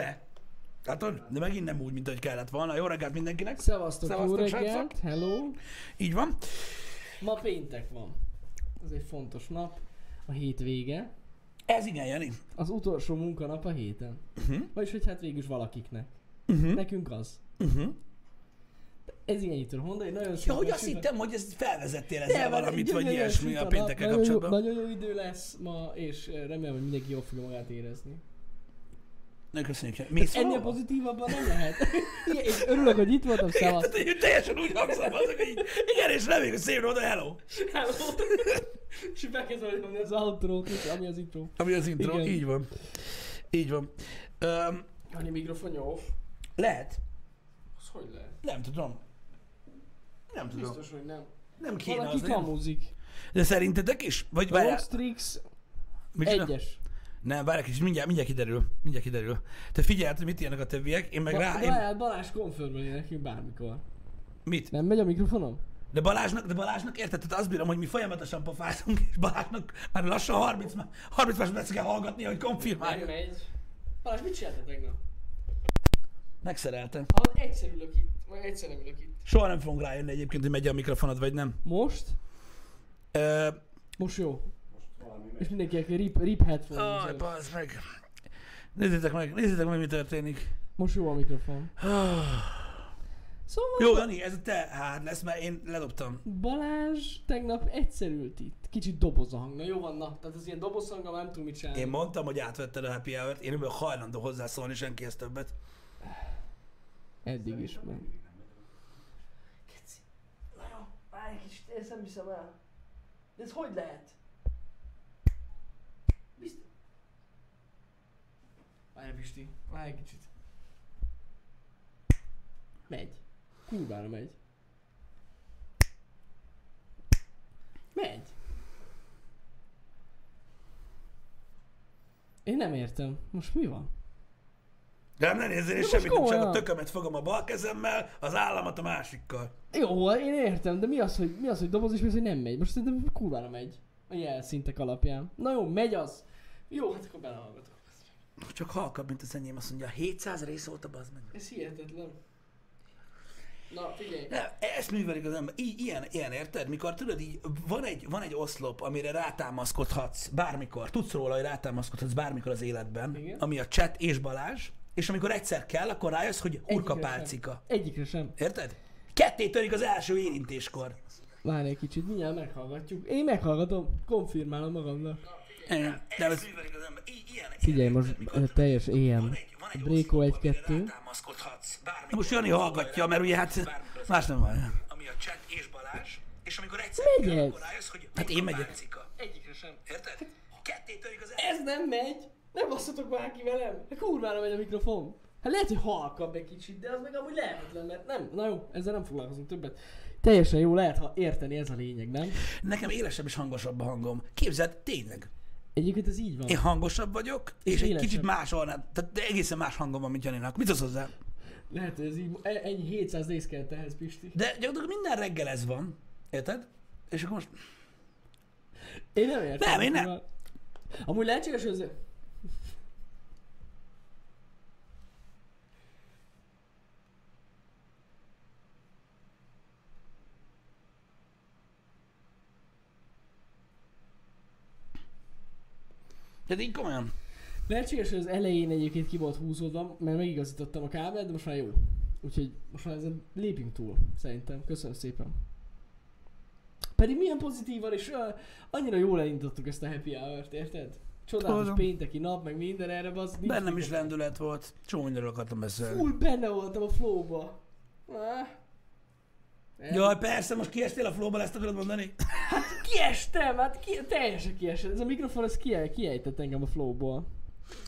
Be. Látod? De megint nem úgy, mint ahogy kellett volna. Jó reggelt mindenkinek. Szevasztok, jó Szevasztok, reggelt, srácok. hello. Így van. Ma péntek van. Ez egy fontos nap. A hét vége. Ez igen, Jani. Az utolsó munkanap a héten. Uh-huh. Vagyis, hogy hát végül is valakiknek. Uh-huh. Nekünk az. Uh-huh. Ez ilyen tudom mondani, nagyon Ja, hogy azt hittem, hogy ezt felvezettél De, ezzel van valamit, egy vagy ilyesmi a péntekkel jó- kapcsolatban. Nagyon jó idő lesz ma, és remélem, hogy mindenki jól fogja magát érezni. Na, köszönjük. Mész Ennél pozitívabban nem lehet. Igen, és örülök, hogy itt voltam, szevasz. hogy teljesen úgy hangzom, azok, hogy így, igen, és reméljük, hogy szép oda, hello. Hello. És bekezdem az outro ami az intro. Ami az intro, Igen. így van. Így van. Um, Jani mikrofonja off. lehet? Az hogy lehet? Nem tudom. Nem tudom. Biztos, hogy nem. Nem kéne Valaki az, nem? kamuzik. De szerintetek is? Vagy várjál, micsoda? egyes. Nem, várj egy kicsit, mindjárt, mindjárt kiderül. Mindjárt kiderül. Te figyeld, hogy mit írnak a többiek, én meg Ba- rá... Én... Balázs, Balázs konfirmálja nekünk bármikor. Mit? Nem megy a mikrofonom? De Balázsnak, de Balázsnak érted? Tehát azt bírom, hogy mi folyamatosan pofázunk, és Balázsnak már lassan 30, má- 30 másodperc kell hallgatni, hogy konfirmálja. megy. Balázs, mit csináltad tegnap? Megszereltem. Ha egyszer ülök itt, vagy egyszer nem ülök itt. Soha nem fogunk rájönni egyébként, hogy megy a mikrofonod, vagy nem. Most? Ö, Most jó. És mindenki aki rip, rip headphone. Aj, uh, bazd meg. Nézzétek meg, nézzétek meg, mi történik. Most jó a mikrofon. Szóval Jó, Jani, ez a te hát lesz, mert én ledobtam. Balázs tegnap egyszer ült itt. Kicsit doboz a hang. Na jó van, na. Tehát az ilyen doboz hanggal nem tudom mit csinálni. Én mondtam, hogy átvetted a happy hour-t, én vagyok hajlandó hozzászólni senkihez többet. Eddig is meg. Keci. Na jó, várj egy kicsit, ezt nem hiszem el. De ez hogy lehet? Várj Pisti, várj egy kicsit. Megy. Kurvára megy. Megy. Én nem értem. Most mi van? De nem, ne nézzél, és semmit nem csak a tökömet fogom a bal kezemmel, az államat a másikkal. Jó, én értem, de mi az, hogy, mi az, hogy doboz és mi az, hogy nem megy? Most szerintem kurvára megy. A jelszintek alapján. Na jó, megy az. Jó, hát akkor belehallgatok. Csak halkabb, mint az enyém, azt mondja, 700 rész volt a bazd meg. Ez hihetetlen. Na, figyelj. Nem, ezt művelik az ember. I- ilyen, ilyen, érted? Mikor tudod, így van egy, van egy oszlop, amire rátámaszkodhatsz bármikor. Tudsz róla, hogy rátámaszkodhatsz bármikor az életben. Igen. Ami a chat és Balázs. És amikor egyszer kell, akkor rájössz, hogy hurka Egyikre sem. pálcika. Egyikre sem. Érted? Ketté törik az első érintéskor. Várj egy kicsit, mindjárt meghallgatjuk. Én meghallgatom, konfirmálom magamnak. Igen. De az ilyen, Figyelj, most teljes éjjel. Bréko 1-2. Most Jani hallgatja, mert ugye hát más nem van. Ami a chat és Balázs, és amikor egyszer Megy ez. rájössz, hogy hát én megyek. Egyikre sem. Érted? Ketté törik az Ez nem megy! Nem basszatok bárki velem! Hát kurvára megy a mikrofon! Hát lehet, hogy halkabb egy kicsit, de az meg amúgy lehetetlen, mert nem, na jó, ezzel nem foglalkozunk többet. Teljesen jó lehet, ha érteni ez a lényeg, nem? Nekem élesebb és hangosabb a hangom. Képzeld, tényleg. Egyébként ez így van. Én hangosabb vagyok, és egy Élesebb. kicsit más ornát, tehát egészen más hangom van, mint Janinak. Mit az hozzá? Lehet, ez így, e- ennyi 700 rész kellett ehhez, Pisti. De gyakorlatilag minden reggel ez van. Érted? És akkor most... Én nem értem. Nem, én nem. Amúgy lehetséges, hogy ez... Tehát így komolyan. Lehetséges, hogy az elején egyébként ki volt húzódva, mert megigazítottam a kábelt, de most már jó. Úgyhogy most már ezen lépjünk túl, szerintem. Köszönöm szépen. Pedig milyen pozitívan, és uh, annyira jól elindítottuk ezt a happy hour-t, érted? Csodálatos Tudom. pénteki nap, meg minden erre, az nincs Bennem is lendület volt. Csomó mindenről akartam beszélni. Full benne voltam a flowba. Ah. Jaj, persze, most kiestél a flowból, ezt akarod mondani? Kiestem, hát ki, teljesen kiestem. Ez a mikrofon, ez kiej, kiejtett engem a flowból.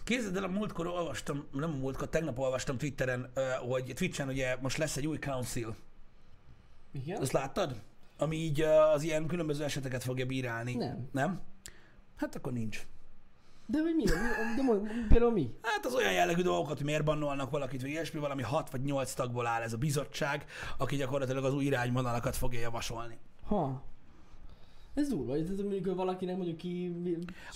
Képzeld el, a múltkor olvastam, nem a múltkor, tegnap olvastam Twitteren, hogy Twitchen ugye most lesz egy új council. Igen? Azt láttad? Ami így az ilyen különböző eseteket fogja bírálni. Nem. Nem? Hát akkor nincs. De hogy mi? mi de mond, például mi? Hát az olyan jellegű dolgokat, hogy miért bannolnak valakit, vagy ilyesmi, valami 6 vagy 8 tagból áll ez a bizottság, aki gyakorlatilag az új irányvonalakat fogja javasolni. Ha. Ez durva, tehát mondjuk valakinek mondjuk ki...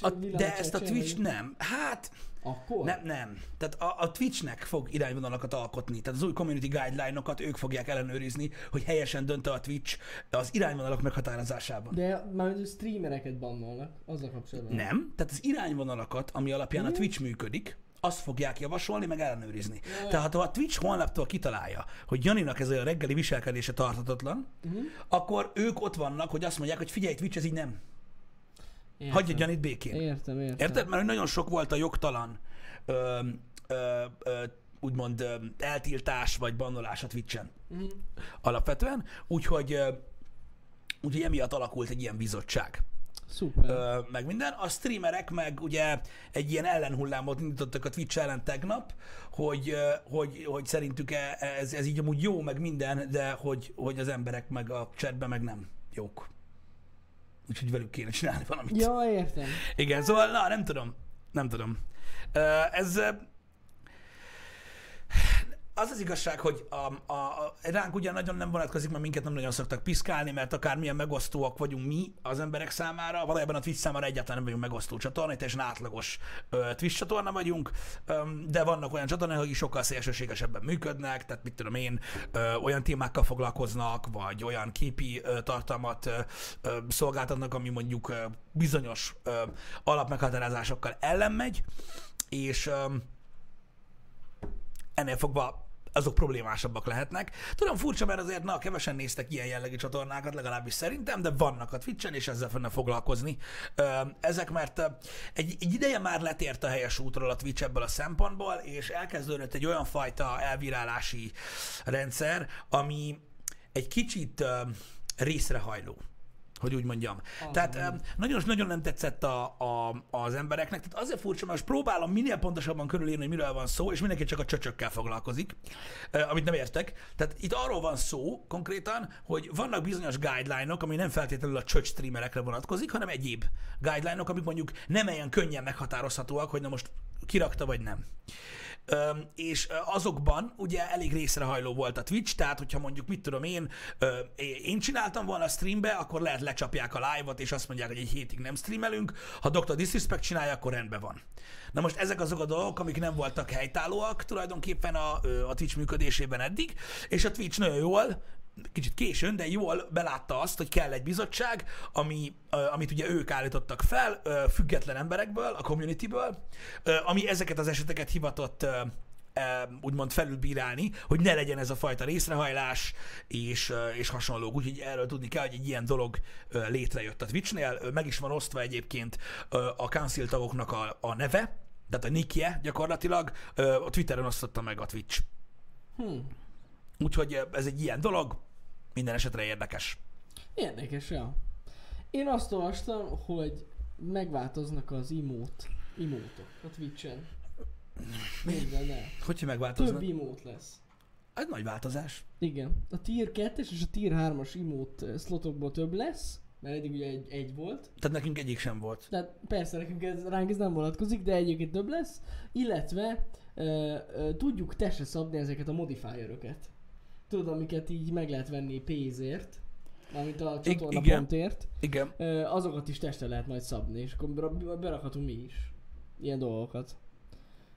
A, de ezt a Twitch vagy- nem. Hát Akkor? nem, nem. Tehát a, a Twitchnek fog irányvonalakat alkotni. Tehát az új community guideline-okat ők fogják ellenőrizni, hogy helyesen dönt a Twitch az irányvonalak meghatározásában. De már streamereket bannolnak, azzal kapcsolatban. Nem. Tehát az irányvonalakat, ami alapján a Igen. Twitch működik, azt fogják javasolni, meg ellenőrizni. Ja. Tehát ha a Twitch honlaptól kitalálja, hogy Janinak ez a reggeli viselkedése tartatatlan, Uh-huh. akkor akkor ők ott vannak, hogy azt mondják, hogy figyelj, Twitch, ez így nem. Értem. Hagyja Janit békén. Értem, értem. Érted? Mert nagyon sok volt a jogtalan ö, ö, ö, úgymond ö, eltiltás vagy bannolás a Twitch-en Uh-huh. alapvetően, úgyhogy, ö, úgyhogy emiatt alakult egy ilyen bizottság, Szuper. ö, meg minden. A streamerek meg ugye egy ilyen ellenhullámot indítottak a Twitch ellen tegnap, hogy, hogy, hogy szerintük e- ez, ez így amúgy jó, meg minden, de hogy, hogy az emberek meg a chatben meg nem jók. Úgyhogy velük kéne csinálni valamit. Ja, értem. Igen, szóval, na, nem tudom. Nem tudom. Ez... Az az igazság, hogy a, a, a, ránk ugyan nagyon nem vonatkozik, mert minket nem nagyon szoktak piszkálni, mert akármilyen megosztóak vagyunk mi az emberek számára, valójában a Twitch számára egyáltalán nem vagyunk megosztó csatorna, teljesen átlagos ö, Twitch csatorna vagyunk, ö, de vannak olyan csatornák, akik sokkal szélsőségesebben működnek, tehát mit tudom én, ö, olyan témákkal foglalkoznak, vagy olyan képi ö, tartalmat ö, ö, szolgáltatnak, ami mondjuk ö, bizonyos ö, alapmeghatározásokkal ellen megy, és ö, ennél fogva azok problémásabbak lehetnek. Tudom, furcsa, mert azért na, kevesen néztek ilyen jellegű csatornákat, legalábbis szerintem, de vannak a Twitch-en, és ezzel fenne foglalkozni. Ezek, mert egy, egy ideje már letért a helyes útról a Twitch ebből a szempontból, és elkezdődött egy olyan fajta elvírálási rendszer, ami egy kicsit részrehajló hogy úgy mondjam. Aha. Tehát em, nagyon, nagyon nem tetszett a, a, az embereknek. Tehát azért furcsa, mert most próbálom minél pontosabban körülírni, hogy miről van szó, és mindenki csak a csöcsökkel foglalkozik, amit nem értek. Tehát itt arról van szó konkrétan, hogy vannak bizonyos guideline-ok, ami nem feltétlenül a csöcs streamerekre vonatkozik, hanem egyéb guideline-ok, amik mondjuk nem ilyen könnyen meghatározhatóak, hogy na most kirakta vagy nem. És azokban ugye elég részrehajló volt a Twitch, tehát hogyha mondjuk mit tudom én, én csináltam volna a streambe, akkor lehet lecsapják a live-ot, és azt mondják, hogy egy hétig nem streamelünk, ha Dr. Disrespect csinálja, akkor rendben van. Na most ezek azok a dolgok, amik nem voltak helytállóak tulajdonképpen a, a Twitch működésében eddig, és a Twitch nagyon jól kicsit későn, de jól belátta azt, hogy kell egy bizottság, ami, amit ugye ők állítottak fel, független emberekből, a communityből, ami ezeket az eseteket hivatott úgymond felülbírálni, hogy ne legyen ez a fajta részrehajlás és, és hasonlók. Úgyhogy erről tudni kell, hogy egy ilyen dolog létrejött a Twitchnél. Meg is van osztva egyébként a council tagoknak a, a neve, tehát a nickje gyakorlatilag, a Twitteren osztotta meg a Twitch. Hm. Úgyhogy ez egy ilyen dolog, minden esetre érdekes. Érdekes, ja. Én azt olvastam, hogy megváltoznak az imót, imótok a Twitch-en. Mindennel. Hogyha megváltoznak, Több imót lesz. ez nagy változás. Igen. A tier 2-es és a tier 3-as imót eh, slotokból több lesz, mert eddig ugye egy, egy volt. Tehát nekünk egyik sem volt. Tehát persze nekünk ez, ránk ez nem vonatkozik, de egyébként több lesz. Illetve ö, ö, tudjuk testre szabni ezeket a modifieröket. Tudod, amiket így meg lehet venni pénzért, mármint a csatorna igen. pontért. Igen. Azokat is testre lehet majd szabni, és akkor bera- berakhatunk mi is ilyen dolgokat.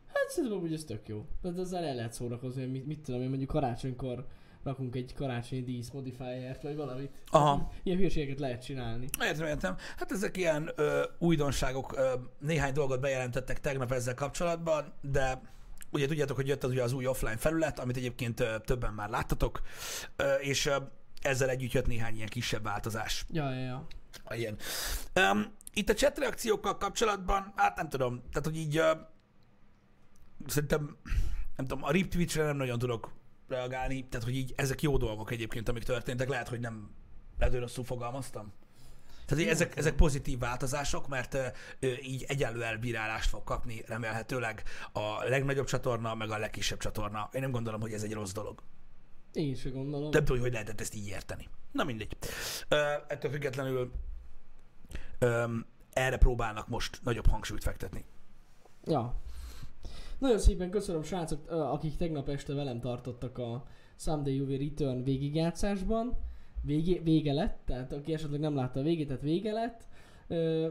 Hát szerintem hogy ez tök jó. Tehát ezzel el lehet szórakozni, hogy mit, mit tudom én, mondjuk karácsonykor rakunk egy karácsonyi dísz modifiert, vagy valamit. Aha. Ilyen hülyeségeket lehet csinálni. Értem, értem. Hát ezek ilyen ö, újdonságok, ö, néhány dolgot bejelentettek tegnap ezzel kapcsolatban, de ugye tudjátok, hogy jött az, ugye az új offline felület, amit egyébként többen már láttatok, és ezzel együtt jött néhány ilyen kisebb változás. Ja, ja, ja. Ilyen. Um, itt a chat reakciókkal kapcsolatban, hát nem tudom, tehát hogy így uh, szerintem, nem tudom, a RIP Twitch-re nem nagyon tudok reagálni, tehát hogy így ezek jó dolgok egyébként, amik történtek, lehet, hogy nem, lehet, rosszul fogalmaztam. Tehát így ezek, ezek pozitív változások, mert uh, így egyenlő elbírálást fog kapni remélhetőleg a legnagyobb csatorna, meg a legkisebb csatorna. Én nem gondolom, hogy ez egy rossz dolog. Én is gondolom. Nem tudom, hogy hogy lehetett ezt így érteni. Na mindegy. Ö, ettől függetlenül ö, erre próbálnak most nagyobb hangsúlyt fektetni. Ja. Nagyon szépen köszönöm srácok, ö, akik tegnap este velem tartottak a Someday UV Return végigjátszásban. Vége, vége lett, tehát aki esetleg nem látta a végét, tehát vége lett. Ö,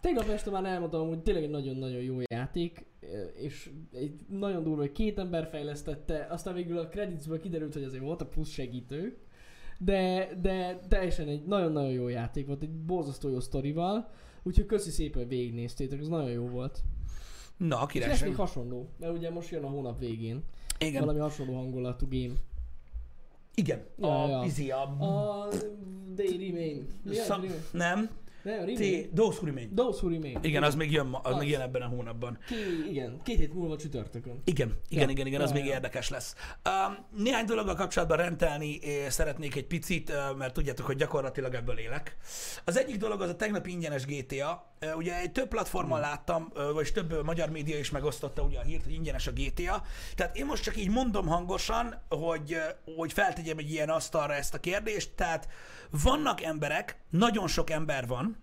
tegnap este már elmondtam, hogy tényleg egy nagyon-nagyon jó játék, és egy nagyon durva, hogy két ember fejlesztette, aztán végül a creditsből kiderült, hogy azért volt a plusz segítő, de, de teljesen egy nagyon-nagyon jó játék volt, egy borzasztó jó sztorival, úgyhogy köszi szépen, hogy végignéztétek, ez nagyon jó volt. Na, És királyság. még hasonló, mert ugye most jön a hónap végén. Igen. Valami hasonló hangulatú game. Igen. Ja, A, ja. Izé, a, A They Remain. Szam- Remain? Nem, Nem, T. Those Who Remain. Those Who Remain. Igen, az még jön, ma- az Az. még jön ebben a hónapban. Ki, igen, két hét múlva csütörtökön. Igen, igen, Ja. igen, igen, az Ja, még ja. érdekes lesz. Um, néhány dologgal kapcsolatban rendelni eh, szeretnék egy picit, eh, mert tudjátok, hogy gyakorlatilag ebből élek. Az egyik dolog az a tegnapi ingyenes GTA. Eh, Ugye egy több platformon láttam, eh, vagyis több magyar média is megosztotta ugye a hírt, hogy ingyenes a GTA. Tehát én most csak így mondom hangosan, hogy, hogy feltegyem egy ilyen asztalra ezt a kérdést. Tehát vannak emberek, nagyon sok ember van,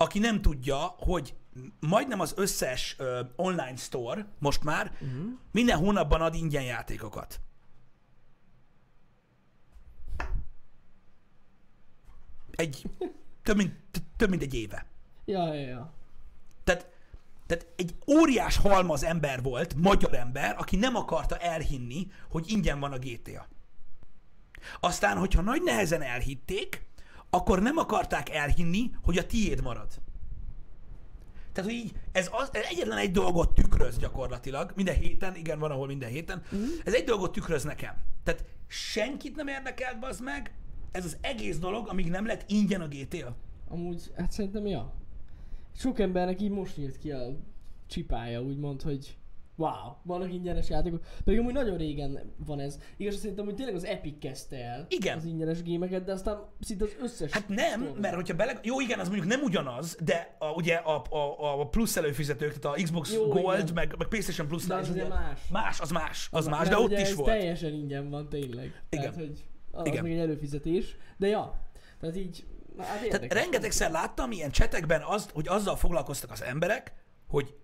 aki nem tudja, hogy majdnem az összes ö, online store most már uh-huh. minden hónapban ad ingyen játékokat. Egy, több mint, több mint egy éve. Ja, ja, ja. Tehát, tehát egy óriás halmaz ember volt, magyar ember, aki nem akarta elhinni, hogy ingyen van a GTA. Aztán, hogyha nagy nehezen elhitték, akkor nem akarták elhinni, hogy a tiéd marad. Tehát, hogy így, ez, az, ez egyetlen egy dolgot tükröz gyakorlatilag, minden héten, igen, van, ahol minden héten, Mhm. ez egy dolgot tükröz nekem. Tehát senkit nem érdekelt, bazd meg, ez az egész dolog, amíg nem lett ingyen a GTA. Amúgy, hát szerintem ja. Sok embernek így most nyílt ki a csipája, úgymond, hogy wow, vannak ingyenes játékok. Pedig amúgy nagyon régen van ez. Igaz, szerintem, hogy tényleg az Epic kezdte el Igen. az ingyenes gémeket, de aztán szinte az összes... Hát nem, store- mert hogyha bele... Jó, igen, az mondjuk nem ugyanaz, de a, ugye a, a, a plusz előfizetők, tehát a Xbox Jó, Gold, igen. meg, meg PlayStation plus De az ugye, más. Más, az más, az más, Mert de ott is volt. teljesen ingyen van tényleg. Igen. Tehát, hogy az Igen. még egy előfizetés. De ja, tehát így, hát Tehát rengetegszer láttam ilyen csetekben azt, hogy azzal foglalkoztak az emberek, hogy,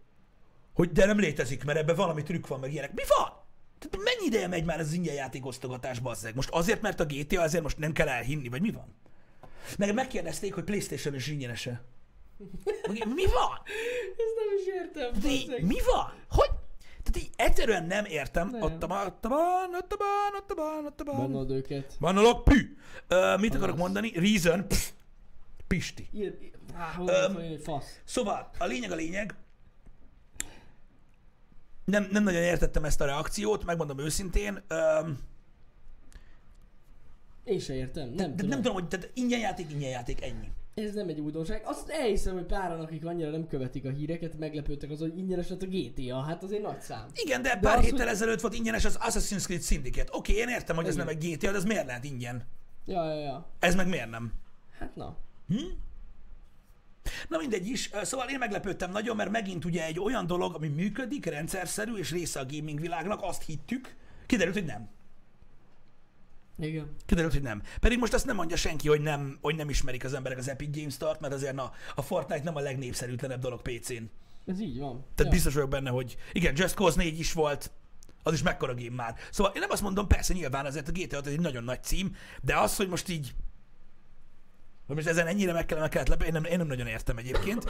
hogy de nem létezik, mert ebben valami trükk van, meg ilyenek. Mi van? Tehát mennyi ideje megy már az ingyen játékosztogatás, bazzeg? Most azért, mert a GTA, azért most nem kell elhinni, vagy mi van? Meg megkérdezték, hogy Playstation is ingyenes-e. Mi van? Ezt nem is értem. De mi van? Hogy? Tehát így egyszerűen nem értem. Nem. Ott a ban, ott a ban, ott a ban, ott a ban, ott a ban. Bannod őket. Bannolok, pű. Ö, mit akarok mondani? Reason, pff, Pisti. Ilyen, á, hogy fasz. Szóval, a lényeg a lényeg, nem, nem nagyon értettem ezt a reakciót, megmondom őszintén. Öm, Én se értem, nem de tudom. nem tudom, hogy tehát ingyen játék, ingyen játék, ennyi. Ez nem egy újdonság. Azt elhiszem, hogy páran, akik annyira nem követik a híreket, meglepődtek az, hogy ingyenes lett a GTA. Hát azért nagy szám. Igen, de, De pár az, héttel hogy- ezelőtt volt ingyenes az Assassin's Creed Syndicate. Oké, én értem, hogy ez Igen. nem egy GTA, de ez miért lehet ingyen? Ja, ja, ja. Ez meg miért nem? Hát na. Hm? Na mindegy is, szóval én meglepődtem nagyon, mert megint ugye egy olyan dolog, ami működik, rendszerszerű és része a gaming világnak, azt hittük, kiderült, hogy nem. Igen. Kiderült, hogy nem. Pedig most azt nem mondja senki, hogy nem, hogy nem ismerik az emberek az Epic Games Store-t, mert azért na, a Fortnite nem a legnépszerűtlenebb dolog PC-n. Ez így van. Tehát ja. biztos vagyok benne, hogy igen, Just Cause 4 is volt, az is mekkora game már. Szóval én nem azt mondom, persze nyilván azért a GTA 5 egy nagyon nagy cím, de az, hogy most így hogy most ezen ennyire meg, kell, meg kellett lepni, én nem, én nem nagyon értem egyébként.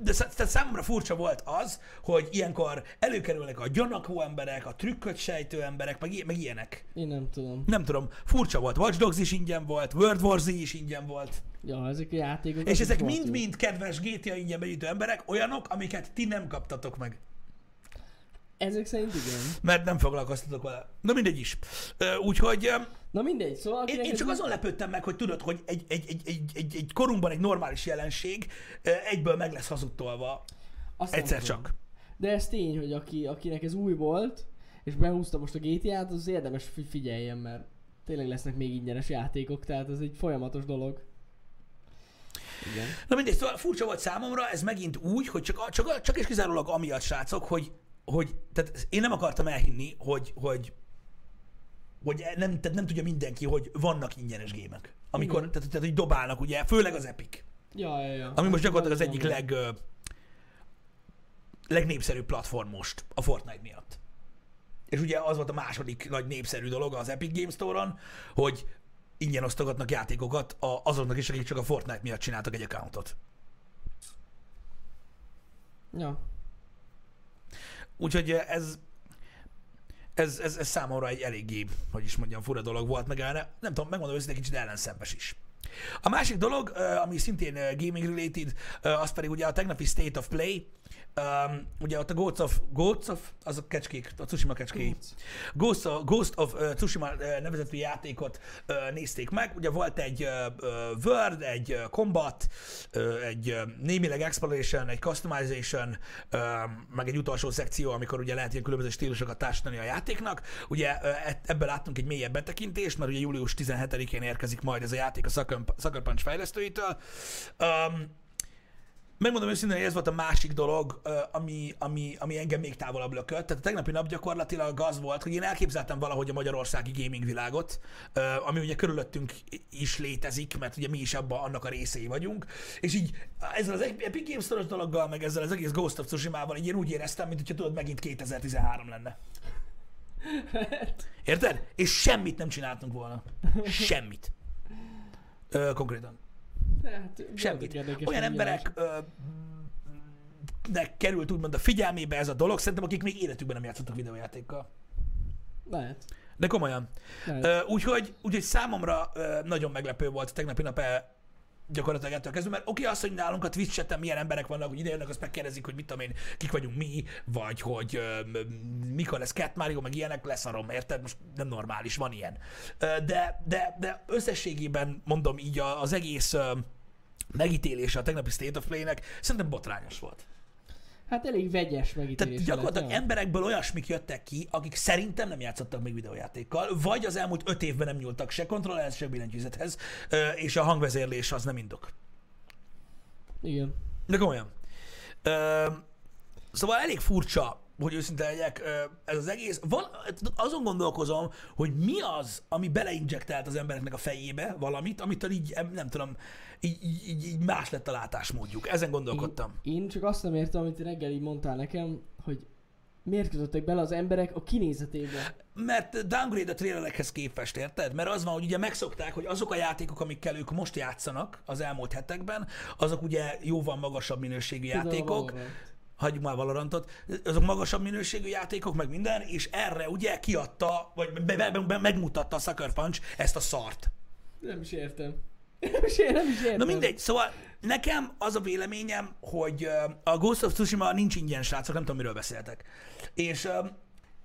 De tehát számomra furcsa volt az, hogy ilyenkor előkerülnek a gyanakvó emberek, a trükköt sejtő emberek, meg, meg ilyenek. Én nem tudom. Nem tudom, furcsa volt. Watch Dogs is ingyen volt, World War Z is ingyen volt. Ja, ezek a játékok. És ezek mind-mind kedves GTA ingyen begyűjtő emberek, olyanok, amiket ti nem kaptatok meg. Ezek szerint igen. mert nem foglalkoztatok vele. Na mindegy is. Úgyhogy Na mindegy, szóval... én, én csak azon lepődtem meg, hogy tudod, hogy egy, egy, egy, egy, egy, egy korunkban egy normális jelenség egyből meg lesz hazudtolva. Azt Egyszer csak. De ez tény, hogy aki, akinek ez új volt, és behúzta most a GTA-t, az érdemes figyeljen, mert tényleg lesznek még ingyenes játékok, tehát ez egy folyamatos dolog. Igen. Na mindegy, szóval furcsa volt számomra, ez megint úgy, hogy csak, csak, csak és kizárólag amiatt, srácok, hogy, hogy tehát én nem akartam elhinni, hogy, hogy, hogy nem, tehát nem tudja mindenki, hogy vannak ingyenes gémek. Amikor, Igen. tehát, tehát, hogy dobálnak, ugye, főleg az Epic. Ja, ja, ja. Ami most gyakorlatilag az egyik leg, legnépszerűbb platform most a Fortnite miatt. És ugye az volt a második nagy népszerű dolog az Epic Games Store-on, hogy ingyen osztogatnak játékokat a, azoknak is, akik csak a Fortnite miatt csináltak egy accountot. Ja. Úgyhogy ez, ez, ez, ez számomra egy eléggé, hogy is mondjam, fura dolog volt, meg el- nem tudom, megmondom őszintén, kicsit ellenszembes is. A másik dolog, ami szintén gaming related, az pedig ugye a tegnapi State of Play, Um, ugye ott a Ghost of, Ghost of, az a kecskék, a Tsushima kecskék. Ghost of, Ghost of uh, Tsushima uh, nevezetű játékot uh, nézték meg. Ugye volt egy uh, uh, World, egy uh, Combat, uh, egy uh, némileg Exploration, egy Customization, uh, meg egy utolsó szekció, amikor ugye lehet ilyen különböző stílusokat társítani a játéknak. Ugye uh, e- ebből láttunk egy mélyebb betekintést, mert ugye július 17-én érkezik majd ez a játék a Sucker, Sucker Punch fejlesztőitől. Um, Megmondom őszintén, hogy ez volt a másik dolog, ami, ami, ami engem még távolabb lökött. Tehát a tegnapi nap gyakorlatilag az volt, hogy én elképzeltem valahogy a magyarországi gaming világot, ami ugye körülöttünk is létezik, mert ugye mi is abban annak a részei vagyunk, és így ezzel az Epic Games Store-os dologgal, meg ezzel az egész Ghost of Tsushima-val így én úgy éreztem, mint hogyha tudod, megint 2013 lenne. Érted? És semmit nem csináltunk volna. Semmit. Ö, konkrétan. Hát, Semmit. Olyan emberek ö, nek került úgymond a figyelmébe ez a dolog, szerintem akik még életükben nem játszottak videójátékkal. Lehet. De komolyan. Úgyhogy, úgyhogy számomra ö, nagyon meglepő volt a tegnapi nap el, gyakorlatilag ettől kezdve, mert oké, az, hogy nálunk a Twitch chaten milyen emberek vannak, hogy ide jönnek, azt megkérdezik, hogy mit tudom én, kik vagyunk mi, vagy hogy ö, mikor lesz Cat Mario, meg ilyenek, leszarom, érted? Most nem normális, van ilyen. De, de, de összességében mondom így az egész megítélése a tegnapi State of Play-nek szerintem botrányos volt. Hát elég vegyes megítélés. Tehát gyakorlatilag emberekből olyasmik jöttek ki, akik szerintem nem játszottak még videójátékkal, vagy az elmúlt öt évben nem nyúltak se kontrollerhez, se billentyűzethez, és a hangvezérlés az nem indok. Igen. De komolyan. Szóval elég furcsa, hogy őszinte legyek, ez az egész. Azon gondolkozom, hogy mi az, ami beleinjektált az embereknek a fejébe valamit, amitől így, em, nem tudom, így, így, így, más lett a látásmódjuk. Ezen gondolkodtam. Én, én csak azt nem értem, amit reggel így mondtál nekem, hogy miért kötöttek bele az emberek a kinézetébe. Mert downgrade a trailerekhez képest, érted? Mert az van, hogy ugye megszokták, hogy azok a játékok, amikkel ők most játszanak az elmúlt hetekben, azok ugye jóval magasabb minőségű játékok. Hagyjuk már Valorantot. Azok magasabb minőségű játékok, meg minden, és erre ugye kiadta, vagy be, be, be, megmutatta a Sucker Punch ezt a szart. Nem is értem. Is, ér- nem is értem. Na mindegy, szóval nekem az a véleményem, hogy a Ghost of Tsushima nincs ingyen, srácok, nem tudom, miről beszéltek. És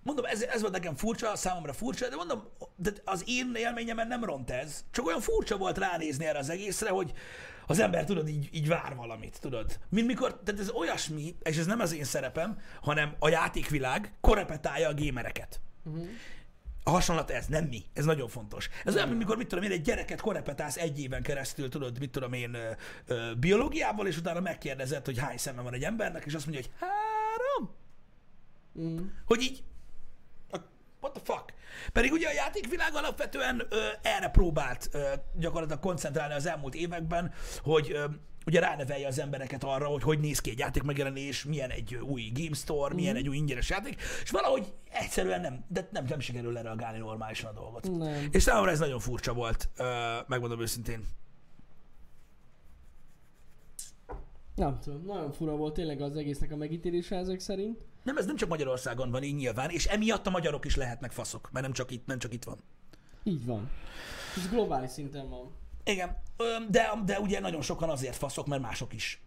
mondom, ez, ez volt nekem furcsa, számomra furcsa, de mondom, de az én élményemen nem ront ez. Csak olyan furcsa volt ránézni erre az egészre, hogy az ember, tudod, így, így vár valamit, tudod. Mint mikor, tehát ez olyasmi, és ez nem az én szerepem, hanem a játékvilág korepetálja a gémereket. Uh-huh. A hasonlat ez, nem mi. Ez nagyon fontos. Ez olyan, mint mikor, mit tudom én, egy gyereket korepetálsz egy éven keresztül, tudod, mit tudom én, ö, ö, biológiából, és utána megkérdezed, hogy hány szeme van egy embernek, és azt mondja, hogy három. Mm. Hogy így, what the fuck? Pedig ugye a játékvilág alapvetően ö, erre próbált ö, gyakorlatilag koncentrálni az elmúlt években, hogy ö, ugye ránevelje az embereket arra, hogy hogy néz ki egy játék megjelenés, milyen egy új Game Store, milyen egy új ingyenes játék, és valahogy egyszerűen nem, de nem, nem sikerül lereagálni normálisan a dolgot. Nem. És számomra ez nagyon furcsa volt, megmondom őszintén. Nem tudom, nagyon fura volt tényleg az egésznek a megítélése ezek szerint. Nem, ez nem csak Magyarországon van így nyilván, és emiatt a magyarok is lehetnek faszok, mert nem csak itt, nem csak itt van. Így van. Ez globális szinten van. Igen, de, de ugye nagyon sokan azért faszok, mert mások is.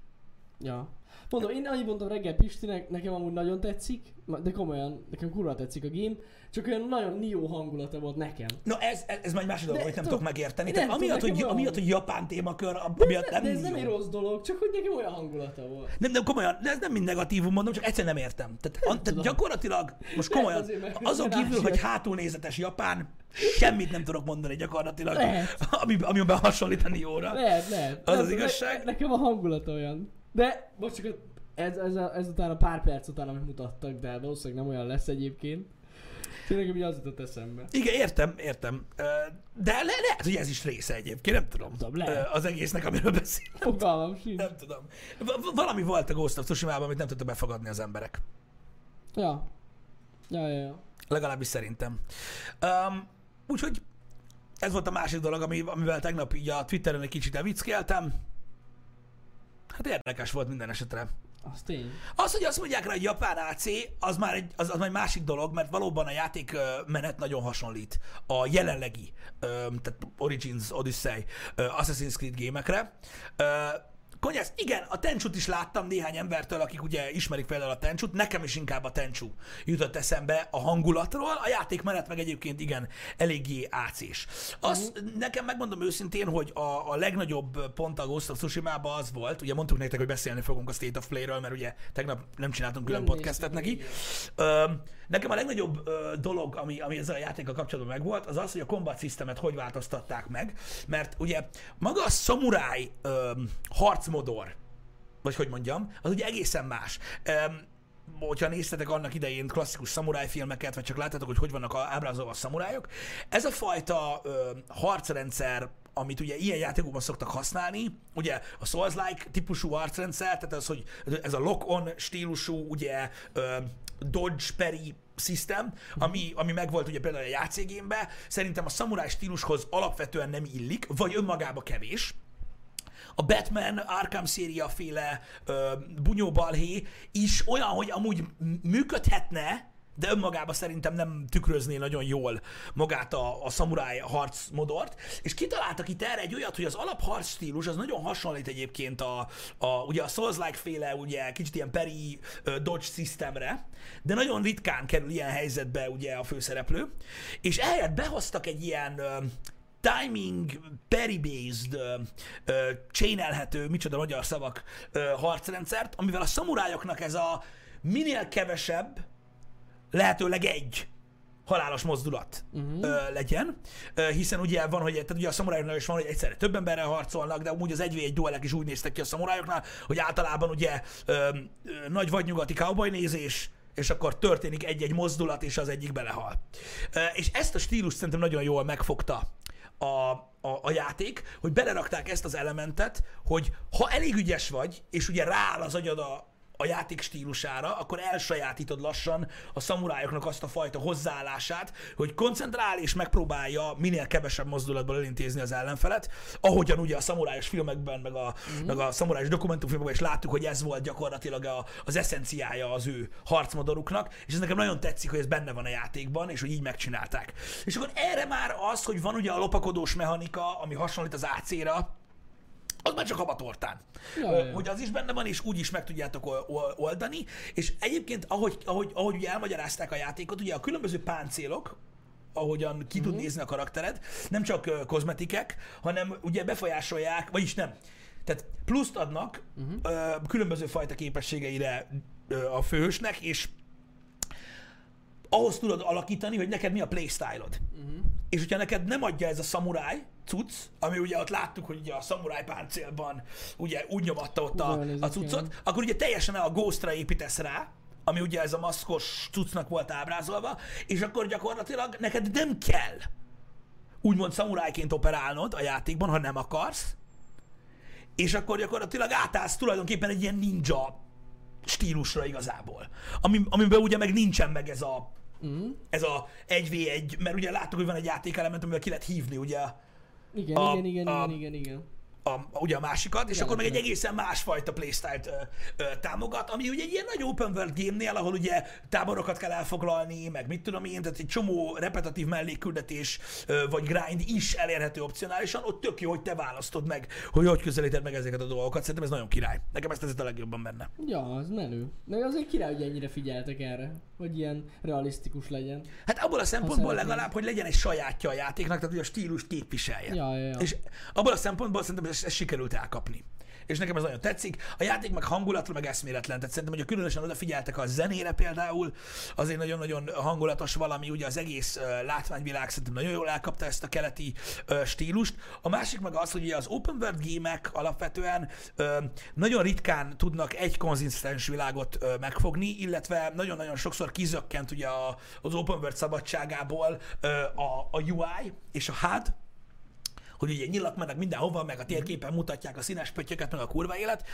Ja. Mondom, én annyit mondtam reggel Pistinek, nekem amúgy nagyon tetszik, de komolyan, nekem kurva tetszik a game, csak olyan nagyon Nio hangulata volt nekem. Na ez, ez, ez már egy másik dolog, De amit nem tudok megérteni. Tehát amiatt, hogy, amiatt, hogy japán témakör, amiatt nem, de ez nem egy rossz dolog, csak hogy nekem olyan hangulata volt. Nem, nem, komolyan, de ez nem mind negatívum mondom, csak egyszerűen nem értem. Tehát, gyakorlatilag, most Lehet komolyan, azon kívül, hogy hátulnézetes japán, semmit nem tudok mondani gyakorlatilag, Lehet. ami, amiben hasonlítani jóra. Lehet, lehet. Az Nem az igazság? Ne, nekem a hangulata olyan. De most csak ez, ez, a, ez után a pár perc után, amit mutattak, de valószínűleg nem olyan lesz egyébként. Tényleg, hogy az jutott eszembe. Igen, értem, értem. De le, lehet, hogy ez is része egyébként, nem tudom. Tudom, lehet. Az egésznek, amiről beszél. Fogalmam sincs. Nem tudom. Valami volt a Ghost of Tsushima-ban, amit nem tudtak befogadni az emberek. Ja. Ja, ja, ja. Legalábbis szerintem. Um, úgyhogy ez volt a másik dolog, ami, amivel tegnap így a Twitteren egy kicsit evickéltem. Hát érdekes volt minden esetre. Az tény. Az, hogy azt mondják rá, hogy japán AC, az már egy, az, az már egy másik dolog, mert valóban a játék menet nagyon hasonlít a jelenlegi, tehát Origins, Odyssey, Assassin's Creed gémekre. Konyász, igen, a Tenchut is láttam néhány embertől, akik ugye ismerik például a Tenchut, nekem is inkább a Tenchu jutott eszembe a hangulatról, a játékmenet meg egyébként igen, eléggé ácés. Az, mm. nekem megmondom őszintén, hogy a, a legnagyobb pont a Ghost of tsushima az volt, ugye mondtuk nektek, hogy beszélni fogunk a State of Play-ről, mert ugye tegnap nem csináltunk külön Nem podcastet neki. Ö, nekem a legnagyobb ö, dolog, ami, ami ezzel a játékkal kapcsolatban megvolt, az az, hogy a combat systemet hogy változtatták meg, mert ugye maga a szamuráj ö, harcmodor, vagy hogy mondjam, az ugye egészen más. Öm, hogyha néztetek annak idején klasszikus szamuráj filmeket, vagy csak láttátok, hogy hogy vannak ábrázolva a szamurájok, ez a fajta ö, harcrendszer, amit ugye ilyen játékokban szoktak használni, ugye a Souls-like típusú harcrendszer, tehát az, hogy ez a lock-on stílusú, ugye ö, dodge parry system, ami, ami megvolt ugye például a játékgémbe, szerintem a szamuráj stílushoz alapvetően nem illik, vagy önmagába kevés, a Batman Arkham széria féle ö, bunyóbalhé is olyan, hogy amúgy működhetne, de önmagában szerintem nem tükrözné nagyon jól magát a, a szamuráj harcmodort, és kitaláltak itt erre egy olyat, hogy az alapharc stílus az nagyon hasonlít egyébként a, a ugye a Souls-like féle, ugye kicsit ilyen peri dodge systemre, de nagyon ritkán kerül ilyen helyzetbe ugye a főszereplő, és ehelyett behoztak egy ilyen timing, parry-based, uh, uh, chainelhető, micsoda magyar szavak uh, harcrendszert, amivel a szamurájoknak ez a minél kevesebb, lehetőleg egy halálos mozdulat uh-huh. ö, legyen, ö, hiszen ugye van, hogy tehát ugye a szamurájoknál is van, hogy egyszerre több emberrel harcolnak, de úgy az 1v1 duelek is úgy néztek ki a szamurájoknál, hogy általában ugye ö, ö, nagy vadnyugati cowboy nézés, és akkor történik egy-egy mozdulat, és az egyik belehal. Ö, és ezt a stílus szerintem nagyon jól megfogta a, a, a játék, hogy belerakták ezt az elementet, hogy ha elég ügyes vagy, és ugye rááll az agyad a, a játék stílusára, akkor elsajátítod lassan a szamurájoknak azt a fajta hozzáállását, hogy koncentrál és megpróbálja minél kevesebb mozdulatból elintézni az ellenfelet, ahogyan ugye a szamurájos filmekben, meg a, mm. meg a szamurájos dokumentumfilmekben is láttuk, hogy ez volt gyakorlatilag a, az eszenciája az ő harcmodoruknak, és ez nekem nagyon tetszik, hogy ez benne van a játékban, és hogy így megcsinálták. És akkor erre már az, hogy van ugye a lopakodós mechanika, ami hasonlít az AC-ra, az már csak abatortán. Ja, Ö, ja. Hogy az is benne van, és úgy is meg tudjátok ol- ol- oldani. És egyébként, ahogy, ahogy, ahogy ugye elmagyarázták a játékot, ugye a különböző páncélok, ahogyan ki tud nézni a karaktered, nem csak ö, kozmetikek, hanem ugye befolyásolják, vagyis nem. Tehát pluszt adnak ö, különböző fajta képességeire ö, a főhősnek, és ahhoz tudod alakítani, hogy neked mi a playstyle-od. Uh-huh. És hogyha neked nem adja ez a szamuráj cucc, ami ugye ott láttuk, hogy ugye a szamuráj páncélban ugye úgy nyomatta ott a, a cuccot, akkor ugye teljesen a Ghostra építesz rá, ami ugye ez a maszkos cuccnak volt ábrázolva, és akkor gyakorlatilag neked nem kell úgymond szamurájként operálnod a játékban, ha nem akarsz, és akkor gyakorlatilag átállsz tulajdonképpen egy ilyen ninja stílusra igazából. Ami, amiben ugye meg nincsen meg ez a Mm. ez a 1v1, mert ugye láttuk, hogy van egy játékelement, amivel ki lehet hívni ugye Igen, A- igen, igen, a- igen, igen, igen. A, a, ugye a másikat, és akkor meg egy egészen másfajta playstyle-t ö, ö, támogat, ami ugye egy ilyen nagy open world game-nél, ahol ugye táborokat kell elfoglalni, meg mit tudom én, tehát egy csomó repetitív mellékküldetés ö, vagy grind is elérhető opcionálisan, ott tök jó, hogy te választod meg, hogy hogy közelíted meg ezeket a dolgokat. Szerintem ez nagyon király. Nekem ezt tetszett a legjobban benne. Ja, az menő. Meg azért király, hogy ennyire figyeltek erre, hogy ilyen realisztikus legyen. Hát abból a szempontból legalább, hogy legyen egy sajátja a játéknak, tehát hogy a stílust képviselje. Ja, ja, ja. És abból a szempontból szerintem ezt, ezt sikerült elkapni. És nekem ez nagyon tetszik. A játék meg hangulatra, meg eszméletlen. Tehát szerintem, hogy különösen odafigyeltek a zenére például, az egy nagyon-nagyon hangulatos valami, ugye az egész uh, látványvilág szerintem nagyon jól elkapta ezt a keleti uh, stílust. A másik meg az, hogy ugye az open world gémek alapvetően uh, nagyon ritkán tudnak egy konzisztens világot uh, megfogni, illetve nagyon-nagyon sokszor kizökkent ugye a, az open world szabadságából uh, a, a UI és a HUD, hogy ugye nyilak mennek mindenhova, meg a térképen mutatják a színes pöttyöket, meg a kurva élet.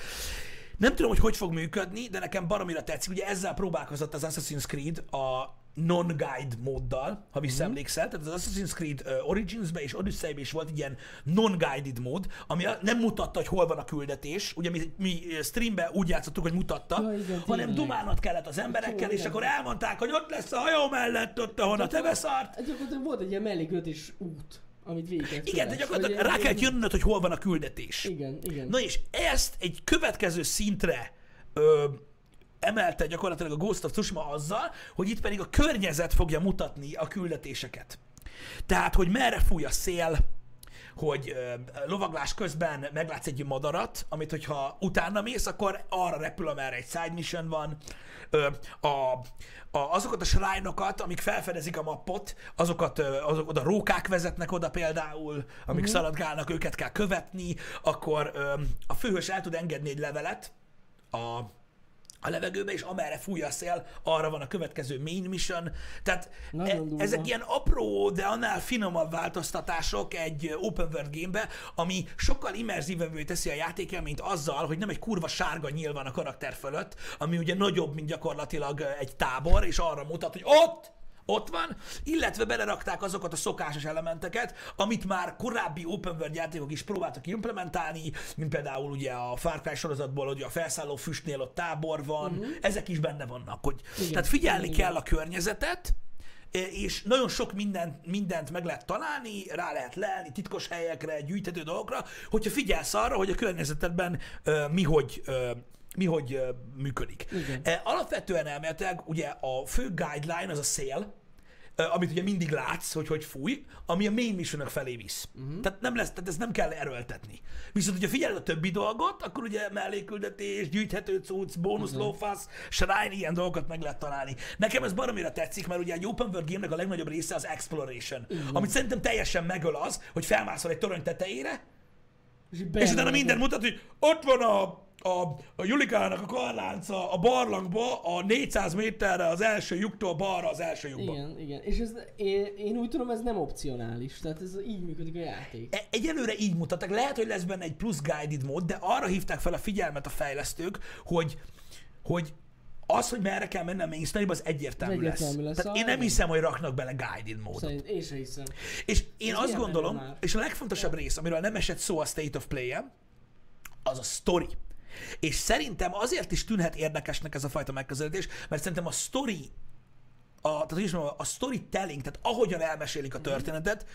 Nem tudom, hogy hogy fog működni, de nekem baromira tetszik. Ugye ezzel próbálkozott az Assassin's Creed a non-guide móddal, ha visszaemlékszel. Tehát az Assassin's Creed Origins-be és Odyssey-be is volt ilyen non-guided mód, ami nem mutatta, hogy hol van a küldetés. Ugye mi, mi streambe úgy játszottuk, hogy mutatta, Ja, igen, hanem tényleg. dumálnod kellett az emberekkel, Jó, és igen. akkor elmondták, hogy ott lesz a hajó mellett, ott, ahol a te beszart. Hát gyakorlatilag volt egy ilyen mellékötés út, amit végig Igen, de gyakorlatilag Vagy rá kellett jönnöd, hogy hol van a küldetés. Igen, igen. Na és ezt egy következő szintre ö, emelte gyakorlatilag a Ghost of Tsushima azzal, hogy itt pedig a környezet fogja mutatni a küldetéseket. Tehát, hogy merre fúj a szél, hogy ö, lovaglás közben meglátsz egy madarat, amit hogyha utána mész, akkor arra repül, amerre egy side mission van. A, a, azokat a shrine-okat, amik felfedezik a mappot, azokat, azok, oda rókák vezetnek oda például, amik uh-huh. szaladgálnak, őket kell követni, akkor a főhős el tud engedni egy levelet a, a levegőbe, és amerre fúj a szél, arra van a következő main mission. Tehát e, ezek ilyen apró, de annál finomabb változtatások egy open world gamebe, ami sokkal immerzívebbé teszi a játékelményt azzal, hogy nem egy kurva sárga nyíl van a karakter fölött, ami ugye nagyobb, mint gyakorlatilag egy tábor, és arra mutat, hogy ott ott van, illetve belerakták azokat a szokásos elementeket, amit már korábbi open world játékok is próbáltak implementálni, mint például ugye a Far Cry sorozatból, hogy a felszálló füstnél ott tábor van, uh-huh. ezek is benne vannak. Hogy, Igen, tehát figyelni igen, kell a környezetet, és nagyon sok mindent, mindent meg lehet találni, rá lehet lelni titkos helyekre, gyűjthető dolgokra, hogyha figyelsz arra, hogy a környezetedben ö, mi hogy ö, mi hogy működik. Igen. E, Alapvetően elméletileg ugye a fő guideline az a szél, amit ugye mindig látsz, hogy hogy fúj, ami a main missionok felé visz. Uh-huh. Tehát nem lesz, tehát ezt nem kell erőltetni. Viszont, hogyha figyeled a többi dolgot, akkor ugye melléküldetés, gyűjthető cucc, bónusz uh-huh. lófasz, shrine, ilyen dolgokat meg lehet találni. Nekem ez baromira tetszik, mert ugye egy open world game-nek a legnagyobb része az exploration, uh-huh. amit szerintem teljesen megöl az, hogy felmászol egy torony tetejére, És, és utána minden mutat, hogy ott van a, a, a Julikának a karlánca a barlangba, a 400 méterre az első lyuktól balra az első lyukba. Igen, igen. És ez, én, én úgy tudom, ez nem opcionális. Tehát ez így működik a játék. E- Egyelőre így mutattak. Lehet, hogy lesz benne egy plusz guided mód, de arra hívták fel a figyelmet a fejlesztők, hogy, hogy az, hogy merre kell menni a main story az egyértelmű, Ez egyértelmű lesz. lesz. Tehát én nem hiszem, hogy raknak bele guided módot. Szerint én sem hiszem. És én Ez azt gondolom, már? és a legfontosabb rész, amiről nem esett szó a State of Play-en, az a story. És szerintem azért is tűnhet érdekesnek ez a fajta megközelítés, mert szerintem a story, a, tehát hogy is mondjam, a storytelling, tehát ahogyan elmesélik a történetet,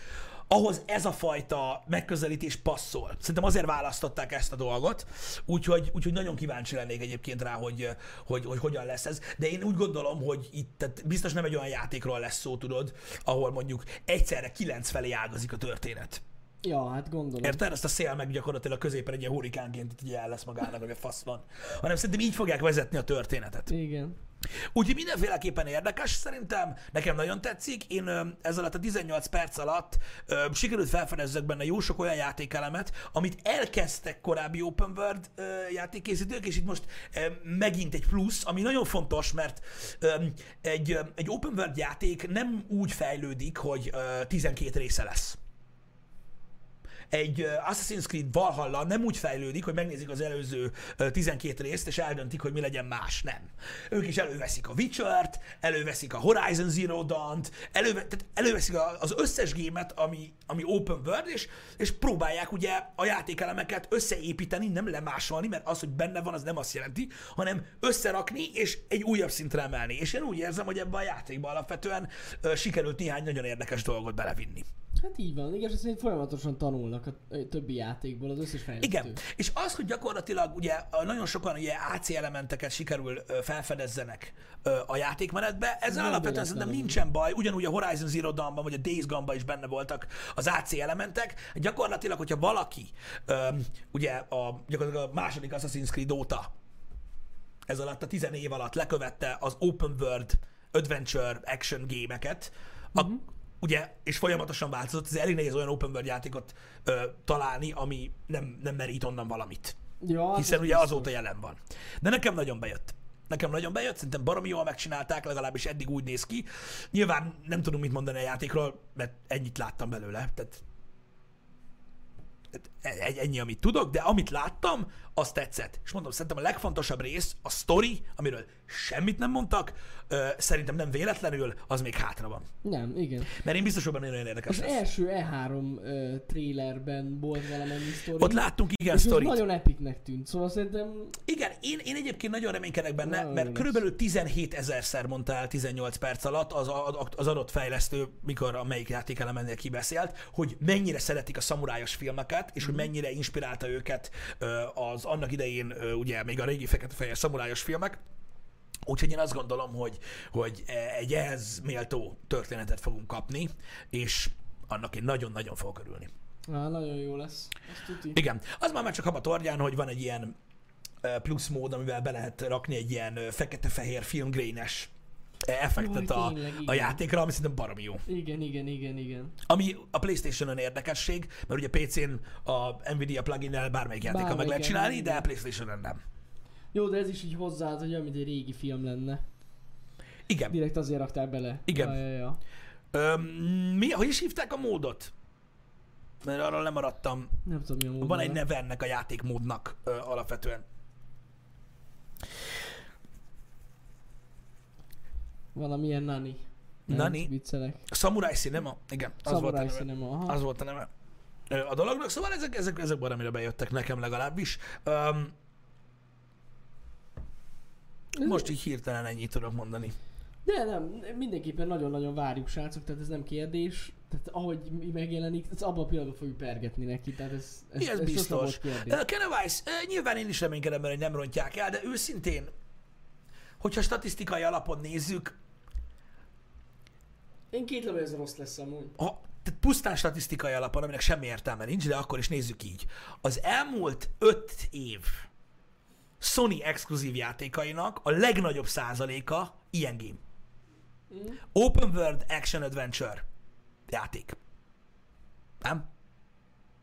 ahhoz ez a fajta megközelítés passzol. Szerintem azért választották ezt a dolgot, úgyhogy, úgyhogy nagyon kíváncsi lennék egyébként rá, hogy, hogy, hogy hogyan lesz ez. De én úgy gondolom, hogy itt tehát biztos nem egy olyan játékról lesz szó, tudod, ahol mondjuk egyszerre kilenc felé ágazik a történet. Ja, hát gondolom. Érted? Ezt a szél meg gyakorlatilag középen egy ilyen hurikánként ugye el lesz magának, hogy a fasz van. Hanem szerintem így fogják vezetni a történetet. Igen. Úgyhogy mindenféleképpen érdekes szerintem, nekem nagyon tetszik. Én ez alatt a 18 perc alatt ö, sikerült felfedezzek benne jó sok olyan játékelemet, amit elkezdtek korábbi open world ö, játékkészítők, és itt most ö, megint egy plusz, ami nagyon fontos, mert ö, egy, ö, egy open world játék nem úgy fejlődik, hogy ö, 12 része lesz egy Assassin's Creed Valhalla nem úgy fejlődik, hogy megnézik az előző ö, 12 részt, és eldöntik, hogy mi legyen más. Nem. Ők is előveszik a Witcher-t, előveszik a Horizon Zero Dawn-t, előve, tehát előveszik az összes gémet, ami, ami open world, és, és próbálják ugye a játékelemeket összeépíteni, nem lemásolni, mert az, hogy benne van, az nem azt jelenti, hanem összerakni, és egy újabb szintre emelni. És én úgy érzem, hogy ebben a játékban alapvetően sikerült néhány nagyon érdekes dolgot belevinni. Hát így van. És szerint folyamatosan tanulnak a többi játékból az összes fejlesztő. Igen, és az, hogy gyakorlatilag ugye nagyon sokan ugye AC elementeket sikerül felfedezzenek a játékmenetbe, ezzel Nem alapvetően szerintem nincsen baj, ugyanúgy a Horizon Zero Dawn-ban vagy a Days Gone-ban is benne voltak az AC elementek. Gyakorlatilag, hogyha valaki ugye a, gyakorlatilag a második Assassin's Creed óta ez alatt a 10 év alatt lekövette az open world adventure action gémeket, Mhm. Ugye, és folyamatosan változott, ez elég nehéz olyan open world játékot ö, találni, ami nem, nem merít onnan valamit. Ja, Hiszen ugye biztos. azóta jelen van. De nekem nagyon bejött. Nekem nagyon bejött, szerintem baromi jól megcsinálták, legalábbis eddig úgy néz ki. Nyilván nem tudunk mit mondani a játékról, mert ennyit láttam belőle. Tehát egy, ennyi, amit tudok, de amit láttam, az tetszett. És mondom, szerintem a legfontosabb rész, a story, amiről semmit nem mondtak, ö, szerintem nem véletlenül, az még hátra van. Nem, igen. Mert én biztos, hogy nagyon érdekes Az lesz. első E3 ö, trailerben volt valamennyi sztori. Ott láttunk igen sztorit. nagyon epicnek tűnt, szóval szerintem Igen, én, én egyébként nagyon reménykedek benne, Nagyon mert lesz. körülbelül 17 ezerszer mondta el 18 perc alatt az, az adott fejlesztő, mikor a melyik játékelemennél kibeszélt, hogy mennyire szeretik a szamurájos filmeket, és hogy mennyire inspirálta őket az annak idején, ugye még a régi fekete-fehér szamurájos filmek. Úgyhogy én azt gondolom, hogy, hogy egy ehhez méltó történetet fogunk kapni, és annak én nagyon-nagyon fogok örülni. á, nagyon jó lesz. Igen, az már, már csak haba torgyán, hogy van egy ilyen plusz mód, amivel be lehet rakni egy ilyen fekete-fehér filmgrénes effektet Jaj, a, tényleg, a játékra, ami szerintem baromi jó. Igen, igen, igen, igen. Ami a Playstation-on érdekesség, mert ugye PC-n a Nvidia plugin-nel bármelyik játéka meg lehet csinálni, igen, de a. Playstation-on nem. Jó, de ez is így hozzáad, hogy olyan, mint egy régi film lenne. Igen. Direkt azért rakták bele. Igen. Ja, ja, ja. Öm, mi, hogy is hívták a módot? Mert arról lemaradtam. Nem tudom, mi a mód Van egy neve ennek a játékmódnak ö, alapvetően. Valamilyen nani. Nem, Nani? Viccelek. Samurai Cinema, igen, az volt a Samurai neve. Cinema, aha. Az volt a neve a dolognak, szóval ezek, ezek, ezek valamire bejöttek nekem legalábbis. Um, most így hirtelen ennyit tudok mondani. De nem, mindenképpen nagyon-nagyon várjuk srácok, tehát ez nem kérdés. Tehát ahogy mi megjelenik, ez abban a pillanatban fogjuk pergetni neki, tehát ez, ez, Ez ez, biztos. uh, nyilván én is reménykedem, benne, hogy nem rontják el, de őszintén, hogyha statisztikai alapon nézzük, Én kétlem, hogy ez rossz lesz amúgy. ha, tehát pusztán statisztikai alapon, aminek semmi értelme nincs, de akkor is nézzük így. Az elmúlt öt év Sony exkluzív játékainak a legnagyobb százaléka ilyen game. Mm. Open World Action Adventure játék. Nem?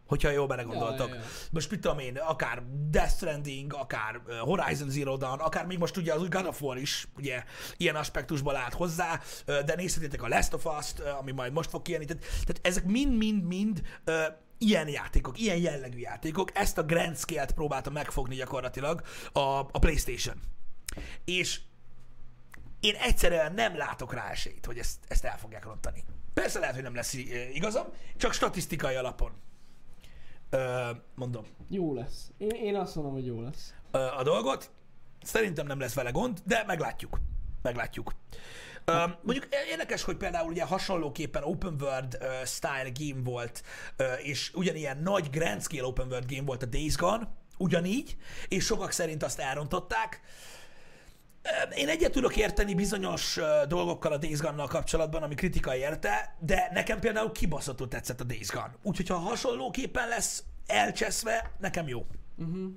Hogyha jól belegondoltok. Ja, ja, ja. Most mit tudom én, akár Death Stranding, akár Horizon Zero Dawn, akár még most ugye az új God of War is ugye ilyen aspektusból állt hozzá, de nézhetétek a Last of Us-t, ami majd most fog kijönni. Tehát, tehát ezek mind-mind-mind ilyen játékok, ilyen jellegű játékok. Ezt a grand scale-t próbálta megfogni gyakorlatilag a, a PlayStation. És én egyszerűen nem látok rá esélyt, hogy ezt, ezt el fogják rontani. Persze lehet, hogy nem lesz igazam, csak statisztikai alapon. Mondom Jó lesz. Én, én azt mondom, hogy jó lesz. a dolgot. Szerintem nem lesz vele gond, de meglátjuk. Meglátjuk. Ö, mondjuk érdekes, hogy például ugye hasonlóképpen open world ö, style game volt, ö, és ugyanilyen nagy grand scale open world game volt a Days Gone, ugyanígy, és sokak szerint azt elrontották. Ö, Én egyet tudok érteni bizonyos dolgokkal a Days Gone-nal kapcsolatban, ami kritika érte, de nekem például kibaszottul tetszett a Days Gone. Úgyhogy ha hasonlóképpen lesz elcseszve, nekem jó. Uh-huh.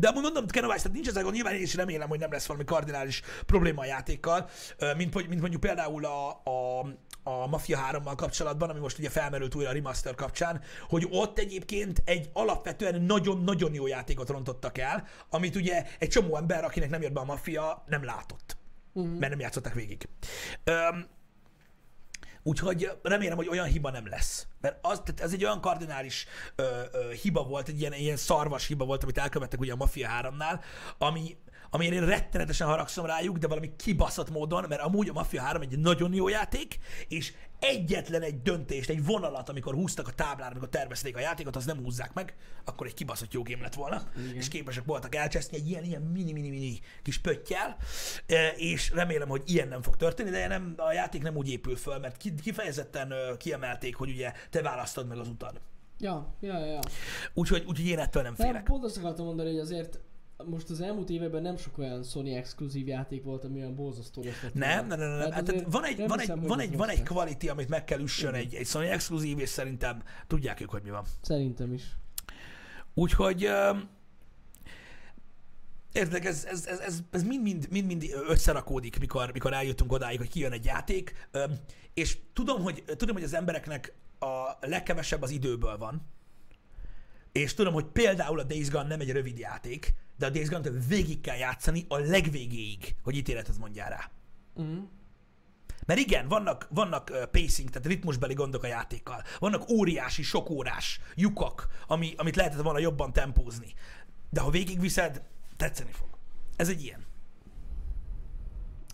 De amúgy mondom, Kenovice, tehát nincs gond, nyilván én is remélem, hogy nem lesz valami kardinális probléma a játékkal, mint, mint mondjuk például a, a, a Mafia 3-mal kapcsolatban, ami most ugye felmerült újra a remaster kapcsán, hogy ott egyébként egy alapvetően nagyon-nagyon jó játékot rontottak el, amit ugye egy csomó ember, akinek nem jött be a Mafia, nem látott, Uh-huh. mert nem játszották végig. Öm, Úgyhogy remélem, hogy olyan hiba nem lesz. Mert az, tehát ez egy olyan kardinális ö, ö, hiba volt, egy ilyen, ilyen szarvas hiba volt, amit elkövettek ugye a Mafia 3-nál, ami, amiért én rettenetesen haragszom rájuk, de valami kibaszott módon, mert amúgy a Mafia 3 egy nagyon jó játék, és egyetlen egy döntést, egy vonalat, amikor húztak a táblára, amikor tervezték a játékot, az nem húzzák meg, akkor egy kibaszott jó game lett volna, Igen. és képesek voltak elcseszni egy ilyen, ilyen mini-mini-mini kis pöttyel, e, és remélem, hogy ilyen nem fog történni, de nem, a játék nem úgy épül föl, mert ki- kifejezetten kiemelték, hogy ugye te választod meg az utad. Ja, ja, ja. Úgyhogy, úgyhogy én ettől nem Nem, félek. pont azt akartam mondani, hogy azért most az elmúlt években nem sok olyan Sony exkluzív játék volt, ami olyan borzasztó rossz lett Nem, nem, nem, nem. Hát, tehát van egy, van egy, hiszem, van egy, van egy quality, amit meg kell üssön egy, egy Sony exkluzív, és szerintem tudják ők, hogy mi van. Szerintem is. Úgyhogy Érted, ez, ez, ez, ez, ez mind, mind, mind, mind összerakódik, mikor, mikor eljutunk odáig, hogy kijön egy játék, és tudom hogy, tudom, hogy az embereknek a legkevesebb az időből van, és tudom, hogy például a Days Gone nem egy rövid játék, de a Days Gone-t végig kell játszani a legvégéig, hogy ítéletet mondjál rá. Uh-huh. Mert igen, vannak, vannak pacing, tehát ritmusbeli gondok a játékkal. Vannak óriási, sokórás lyukak, ami, amit lehetett volna jobban tempózni. De ha végigviszed, tetszeni fog. Ez egy ilyen.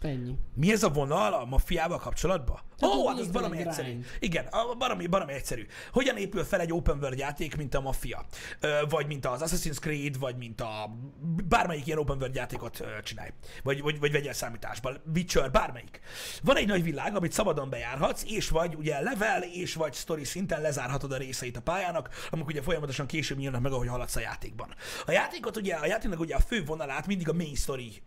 Ennyi. Mi ez a vonal a maffiával kapcsolatban? Ó, Tehát oh, hát az nézd, baromi egyszerű. grind. Igen, a- baromi, baromi egyszerű. Hogyan épül fel egy open world játék, mint a Mafia? Ö, vagy mint az Assassin's Creed, vagy mint a bármelyik ilyen open world játékot csinálj. Vagy, vagy, vagy vegyél számításba. Witcher, bármelyik. Van egy nagy világ, amit szabadon bejárhatsz, és vagy ugye level, és vagy story szinten lezárhatod a részeit a pályának, amik ugye folyamatosan később nyílnak meg, ahogy haladsz a játékban. A játékot ugye, a játéknak ugye a fő vonalát mindig a main story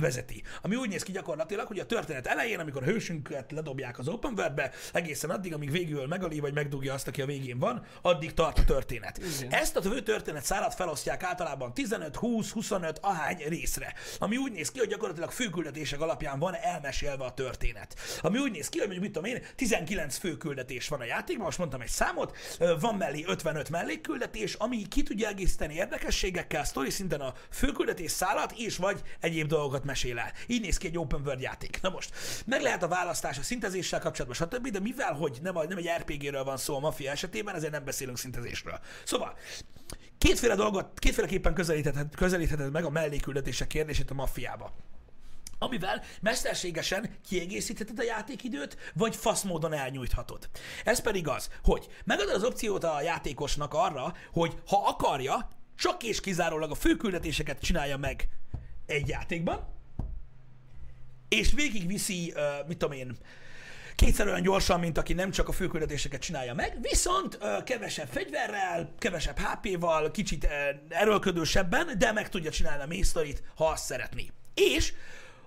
vezeti. Ami úgy néz ki gyakorlatilag, hogy a történet elején, amikor a hősünket ledobják az open worldbe, egészen addig, amíg végül megöli vagy megdugja azt, aki a végén van, addig tart a történet. Igen. Ezt a fő történet szárat felosztják általában 15, 20, 25, ahány részre. Ami úgy néz ki, hogy gyakorlatilag főküldetések alapján van elmesélve a történet. Ami úgy néz ki, hogy mondjuk mit tudom én, 19 főküldetés van a játékban, most mondtam egy számot, van mellé 55 mellékküldetés, ami ki tudja egészíteni érdekességekkel, sztori szinten a főküldetés szállat, és vagy egyéb dolgokat mesél el. Így néz ki egy open world játék. Na most, meg lehet a választás a szintezéssel kapcsolatban, stb., de mivel, hogy nem, nem egy RPG-ről van szó a Mafia esetében, ezért nem beszélünk szintezésről. Szóval, kétféle dolgot, kétféleképpen közelítheted, közelítheted meg a mellékküldetések kérdését a Mafiába amivel mesterségesen kiegészítheted a játékidőt, vagy fasz módon elnyújthatod. Ez pedig az, hogy megadod az opciót a játékosnak arra, hogy ha akarja, csak és kizárólag a főküldetéseket csinálja meg egy játékban, és végigviszi, uh, mit tudom én, kétszer olyan gyorsan, mint aki nem csak a főküldetéseket csinálja meg, viszont ö, kevesebb fegyverrel, kevesebb HP-val, kicsit ö, erőlködősebben, de meg tudja csinálni a main story-t, ha azt szeretné. És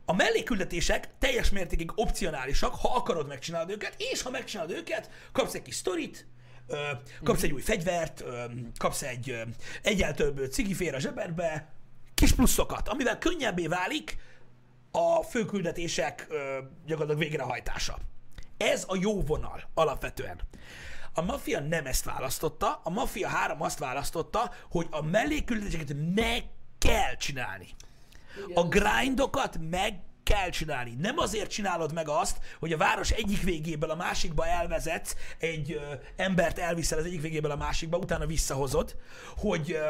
a mellékküldetések teljes mértékig opcionálisak, ha akarod megcsinálod őket, és ha megcsinálod őket, kapsz egy kis sztorit, ö, kapsz egy új fegyvert, ö, kapsz egy egyel több cigifér a zsebedbe, kis pluszokat, amivel könnyebbé válik a főküldetések ö, gyakorlatilag végrehajtása. Ez a jó vonal alapvetően. A Mafia nem ezt választotta, a Mafia 3 azt választotta, hogy a mellékküldetéseket meg kell csinálni. A grindokat meg kell csinálni. Nem azért csinálod meg azt, hogy a város egyik végéből a másikba elvezetsz, egy ö, embert elviszel az egyik végéből a másikba, utána visszahozod, hogy, ö,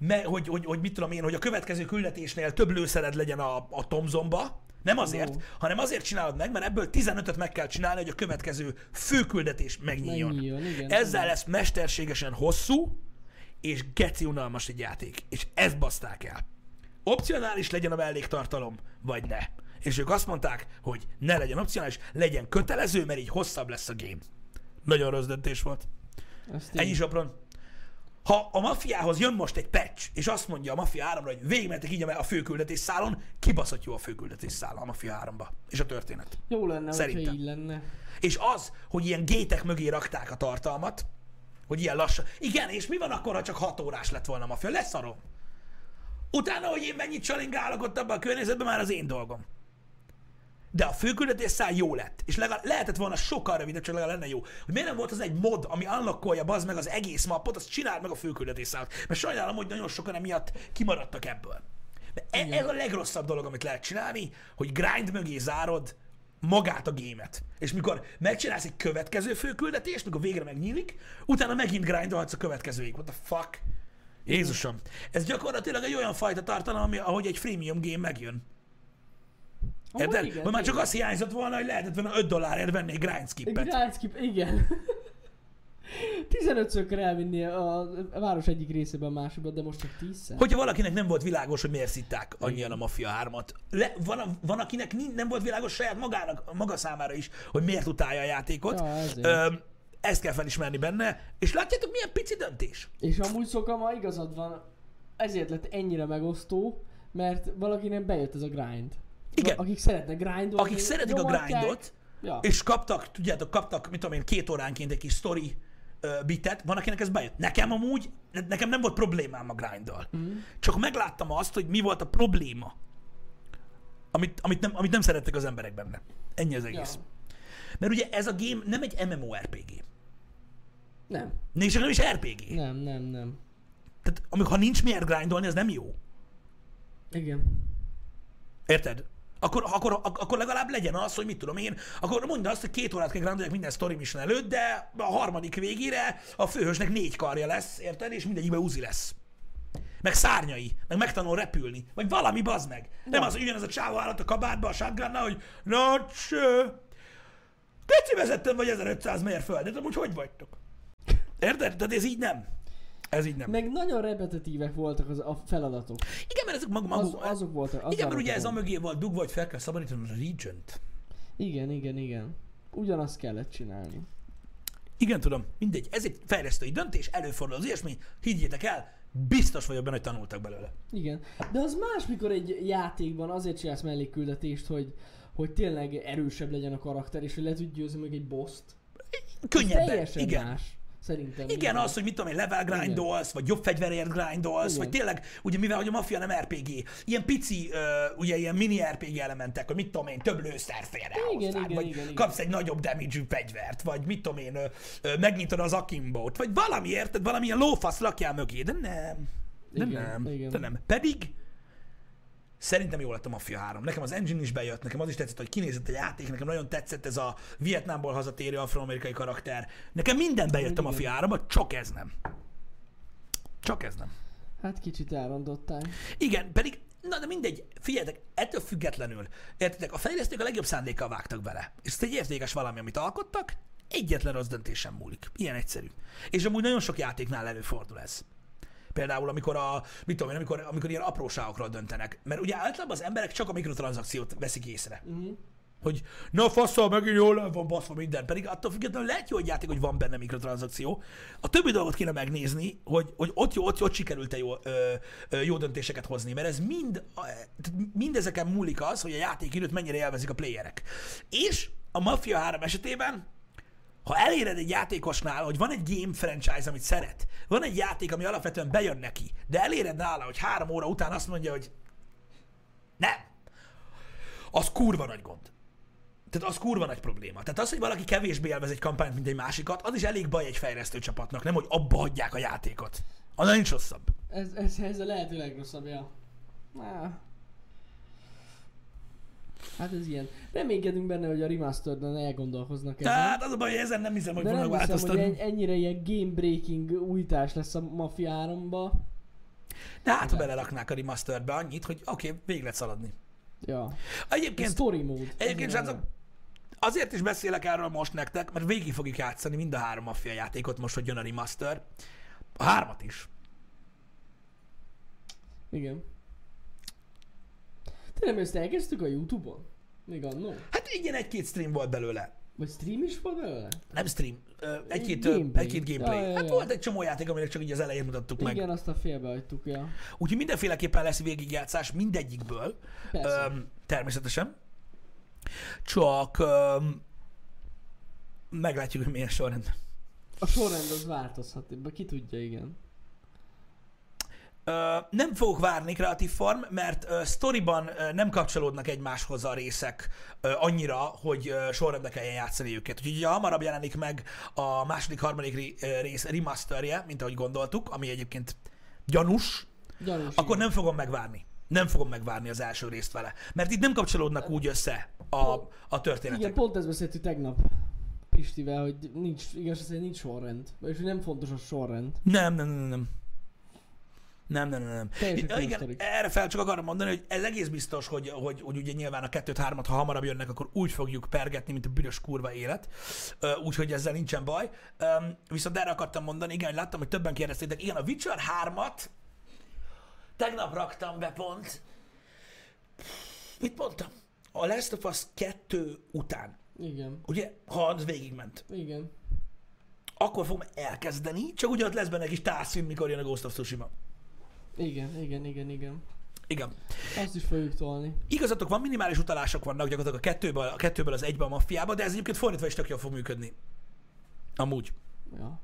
me, hogy, hogy, hogy mit tudom én, hogy a következő küldetésnél több lőszered legyen a, a Tomzomba, nem azért, Ó. hanem azért csinálod meg, mert ebből 15-öt meg kell csinálni, hogy a következő főküldetés megnyíljon. Megnyíljon, igen. Ezzel lesz mesterségesen hosszú, és geci unalmas egy játék. És ezt baszták el. Opcionális legyen a melléktartalom, vagy ne. És ők azt mondták, hogy ne legyen opcionális, legyen kötelező, mert így hosszabb lesz a game. Nagyon rossz döntés volt. Azt Ennyi így. sopron. Ha a mafiához jön most egy patch, és azt mondja a Mafia 3-ra, hogy végigmentek így a főküldetés szálon, kibaszott jó a főküldetés szál a Mafia 3-ba. És a történet. Jó lenne, Szerintem. így lenne. És az, hogy ilyen gétek mögé rakták a tartalmat, hogy ilyen lassan. Igen, és mi van akkor, ha csak 6 órás lett volna a mafia? Lesz arról. Utána, hogy én mennyit csalingálok ott abban a környezetben, már az én dolgom. De a főküldetés szál jó lett. És legalább lehetett volna sokkal rövidebb, csak legalább lenne jó. Hogy miért nem volt az egy mod, ami unlockolja bazd meg az egész mappot, azt csináld meg a főküldetés szállat. Mert sajnálom, hogy nagyon sokan emiatt kimaradtak ebből. De e- ez a legrosszabb dolog, amit lehet csinálni, hogy grind mögé zárod magát a gémet. És mikor megcsinálsz egy következő főküldetést, mikor végre megnyílik, utána megint grindolhatsz a következőig. What the fuck? Jézusom. Ez gyakorlatilag egy olyan fajta tartalom, ami, ahogy egy freemium game megjön. Érted? igen, már csak azt hiányzott volna, hogy lehetett volna 5 dollárért venni egy grind skippet. Grindskip, igen. 15-ször elvinni a, város egyik részében a másikba, de most csak 10 Hogyha valakinek nem volt világos, hogy miért szitták annyian a Mafia 3-at. Le, van, van, akinek nem volt világos saját magának, maga számára is, hogy miért utálja a játékot. Ja, ezért. Ö, ezt kell felismerni benne. És látjátok, milyen pici döntés? És amúgy Szokama igazad van, ezért lett ennyire megosztó, mert valakinek bejött ez a grind. Igen. Akik szeretnek grindolni. Akik szeretik a grindot, Ja. és kaptak, tudjátok, kaptak, mit tudom én, két óránként egy kis story bitet, van akinek ez bejött. Nekem amúgy, ne- nekem nem volt problémám a grinddal. Mm. Csak megláttam azt, hogy mi volt a probléma, amit, amit, nem, amit nem szerettek az emberek benne. Ennyi az ja. egész. Mert ugye ez a game nem egy MMORPG. Nem, És nem is RPG. nem, nem, nem. Tehát amikor ha nincs miért grindolni, az nem jó. Igen. Érted? Akkor, akkor, ak- akkor legalább legyen az, hogy mit tudom én, akkor mondd azt, hogy két órát kell grindelni minden story mission előtt, de a harmadik végére a főhősnek négy karja lesz, érted? És mindegyikben uzi lesz. Meg szárnyai, meg megtanul repülni, vagy valami bazd meg. Nem az, hogy ugyanaz a csávó állat a kabátba a shotgun hogy na cső, Keci vezettem vagy 1500 mérföldet, amúgy hogy vagytok? Érted? Tehát ez így nem. Ez így nem. Meg nagyon repetitívek voltak az, a feladatok. Igen, mert ezek maguk, Az, maguk azok voltak. Az igen, mert ugye ez a mögé volt dugva, hogy fel kell szabadítani a regiont. Igen, igen, igen. Ugyanazt kellett csinálni. Igen, tudom, mindegy. Ez egy fejlesztői döntés, előfordul az ilyesmi, higgyétek el, biztos vagyok benne, hogy tanultak belőle. Igen. De az más, mikor egy játékban azért csinálsz mellékküldetést, hogy, hogy tényleg erősebb legyen a karakter, és hogy le tudj győzni meg egy boss-t. Könnyebben. Igen. más. Szerintem. Igen, az, hogy mit tudom én, level grindolsz, vagy jobb fegyverért grindolsz, Igen. vagy tényleg, ugye mivel hogy a Mafia nem RPG, ilyen pici, uh, ugye ilyen mini RPG elementek, hogy mit tudom én, több lőszer fér el Igen, hozzád, igen, vagy igen, igen. kapsz egy nagyobb damage fegyvert, vagy mit tudom én, ö, megnyitod az akimbót, vagy valami, érted, valamilyen lófasz rakjál mögé, de nem. De Igen, nem, igen. de nem. Pedig Szerintem jó lett a Mafia 3. Nekem az engine is bejött, nekem az is tetszett, hogy kinézett a játék, nekem nagyon tetszett ez a Vietnámból hazatérő afroamerikai karakter. Nekem minden bejött a. Mafia 3 csak ez nem. Csak ez nem. Hát kicsit elrontották. Igen, pedig, na de mindegy, figyeljetek, ettől függetlenül, értitek, a fejlesztők a legjobb szándékkal vágtak bele. És ez egy értékes valami, amit alkottak, egyetlen rossz döntés sem múlik. Ilyen egyszerű. És amúgy nagyon sok játéknál előfordul ez. Például, amikor a, mit tudom én, amikor, amikor ilyen apróságokról döntenek. Mert ugye általában az emberek csak a mikrotranszakciót veszik észre. Uh-huh. Hogy na faszal, megint jól van baszva minden. Pedig attól függetlenül lehet jó egy játék, hogy van benne mikrotranszakció. A többi dolgot kéne megnézni, hogy, hogy ott, jó, ott, ott sikerült-e jó, ö, ö, jó döntéseket hozni. Mert ez mind, mindezeken múlik az, hogy a játék időt mennyire élvezik a playerek. És a Mafia 3 esetében ha eléred egy játékosnál, hogy van egy game franchise, amit szeret, van egy játék, ami alapvetően bejön neki, de eléred nála, hogy három óra után azt mondja, hogy nem, az kurva nagy gond. Tehát az kurva nagy probléma. Tehát az, hogy valaki kevésbé élvez egy kampányt, mint egy másikat, az is elég baj egy fejlesztő csapatnak, nem, hogy abba hagyják a játékot. Annál nincs rosszabb. Ez, ez, ez a lehető legrosszabb, ja. Á. Hát ez ilyen. Reménykedünk benne, hogy a remasteredben elgondolkoznak ezen. Tehát az a baj, hogy ezen nem hiszem, hogy De fognak nem hiszem, hogy en- ennyire ilyen game breaking újítás lesz a Mafia 3-ba. De hát, ha beleraknák a remasterbe annyit, hogy oké, okay, végig lehet szaladni. Ja. A Egyébként story mode. Egyébként, srácok, azért is beszélek erről most nektek, mert végig fogjuk játszani mind a három maffia játékot most, hogy jön a remaster. A hármat is. Igen. Tényleg ezt elkezdtük a Youtube-on? Még annó? Hát igen, egy-két stream volt belőle. Vagy stream is volt belőle? Nem stream, egy-két, Gameplay. egy-két gameplay. Ja, ja, Hát ja. volt egy csomó játék, aminek csak így az elején mutattuk meg. Igen, azt a félbehagytuk, ja. Úgyhogy mindenféleképpen lesz végigjátszás mindegyikből. Persze. Öm, természetesen. Csak öm, meglátjuk, hogy milyen sorrendben. A sorrend az változhat, ki tudja, igen. Nem fogok várni kreatív form, mert ö, sztoriban ö, nem kapcsolódnak egymáshoz a részek ö, annyira, hogy ö, sorrendbe kelljen játszani őket. Úgyhogy ugye hamarabb jelenik meg a második, harmadik rész remasterje, mint ahogy gondoltuk, ami egyébként gyanús, Gyanús. akkor igen. nem fogom megvárni. Nem fogom megvárni az első részt vele. Mert itt nem kapcsolódnak úgy össze a, a történetek. Igen, pont ezt beszéltük tegnap Pistivel, hogy nincs, igaz, szerint nincs sorrend. Hogy nem fontos a sorrend. Nem, nem, nem, nem. Nem, nem, nem, nem. Teljesen Ja, igen, sztorik. erre fel csak akarom mondani, hogy ez egész biztos, hogy, hogy, hogy ugye nyilván a kettőt, hármat, ha hamarabb jönnek, akkor úgy fogjuk pergetni, mint a büdös kurva élet. Úgyhogy ezzel nincsen baj. Viszont erre akartam mondani, igen, láttam, hogy többen kérdeztétek, igen, a Witcher 3-at tegnap raktam be pont. Mit mondtam? A Last of Us 2 után, Igen, ugye, ha az végigment, igen. akkor fogom elkezdeni, csak ugye ott lesz benne egy kis társzín, mikor jön a Ghost of Tsushima. Igen, igen, igen, igen. Igen. Azt is fogjuk tolni. Igazatok van, minimális utalások vannak gyakorlatilag a kettőből, a kettőből az egybe a maffiába, de ez egyébként fordítva is tök jól fog működni. Amúgy. Ja.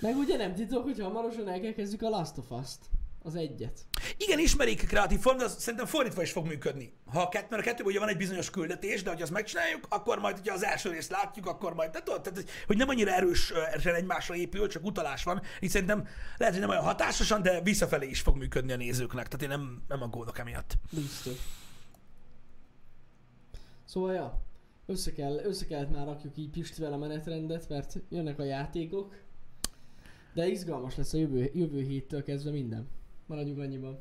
Meg ugye nem titok, hogy hamarosan el kell kezdjük a Last of Us-t. Az egyet. Igen, ismerik kreatív form, de az szerintem fordítva is fog működni. Ha a kettő, mert a kettőben ugye van egy bizonyos küldetés, de hogy azt megcsináljuk, akkor majd, hogyha az első részt látjuk, akkor majd, tehát, tudod, tehát hogy nem annyira erősen egymásra épül, csak utalás van, így szerintem lehet, hogy nem olyan hatásosan, de visszafelé is fog működni a nézőknek, tehát én nem, nem aggódok emiatt. Biztos. Szóval, ja, össze, kell, össze kellett már rakjuk így Pistivel a menetrendet, mert jönnek a játékok. De izgalmas lesz a jövő, jövő héttől kezdve minden. Maradjunk annyiban.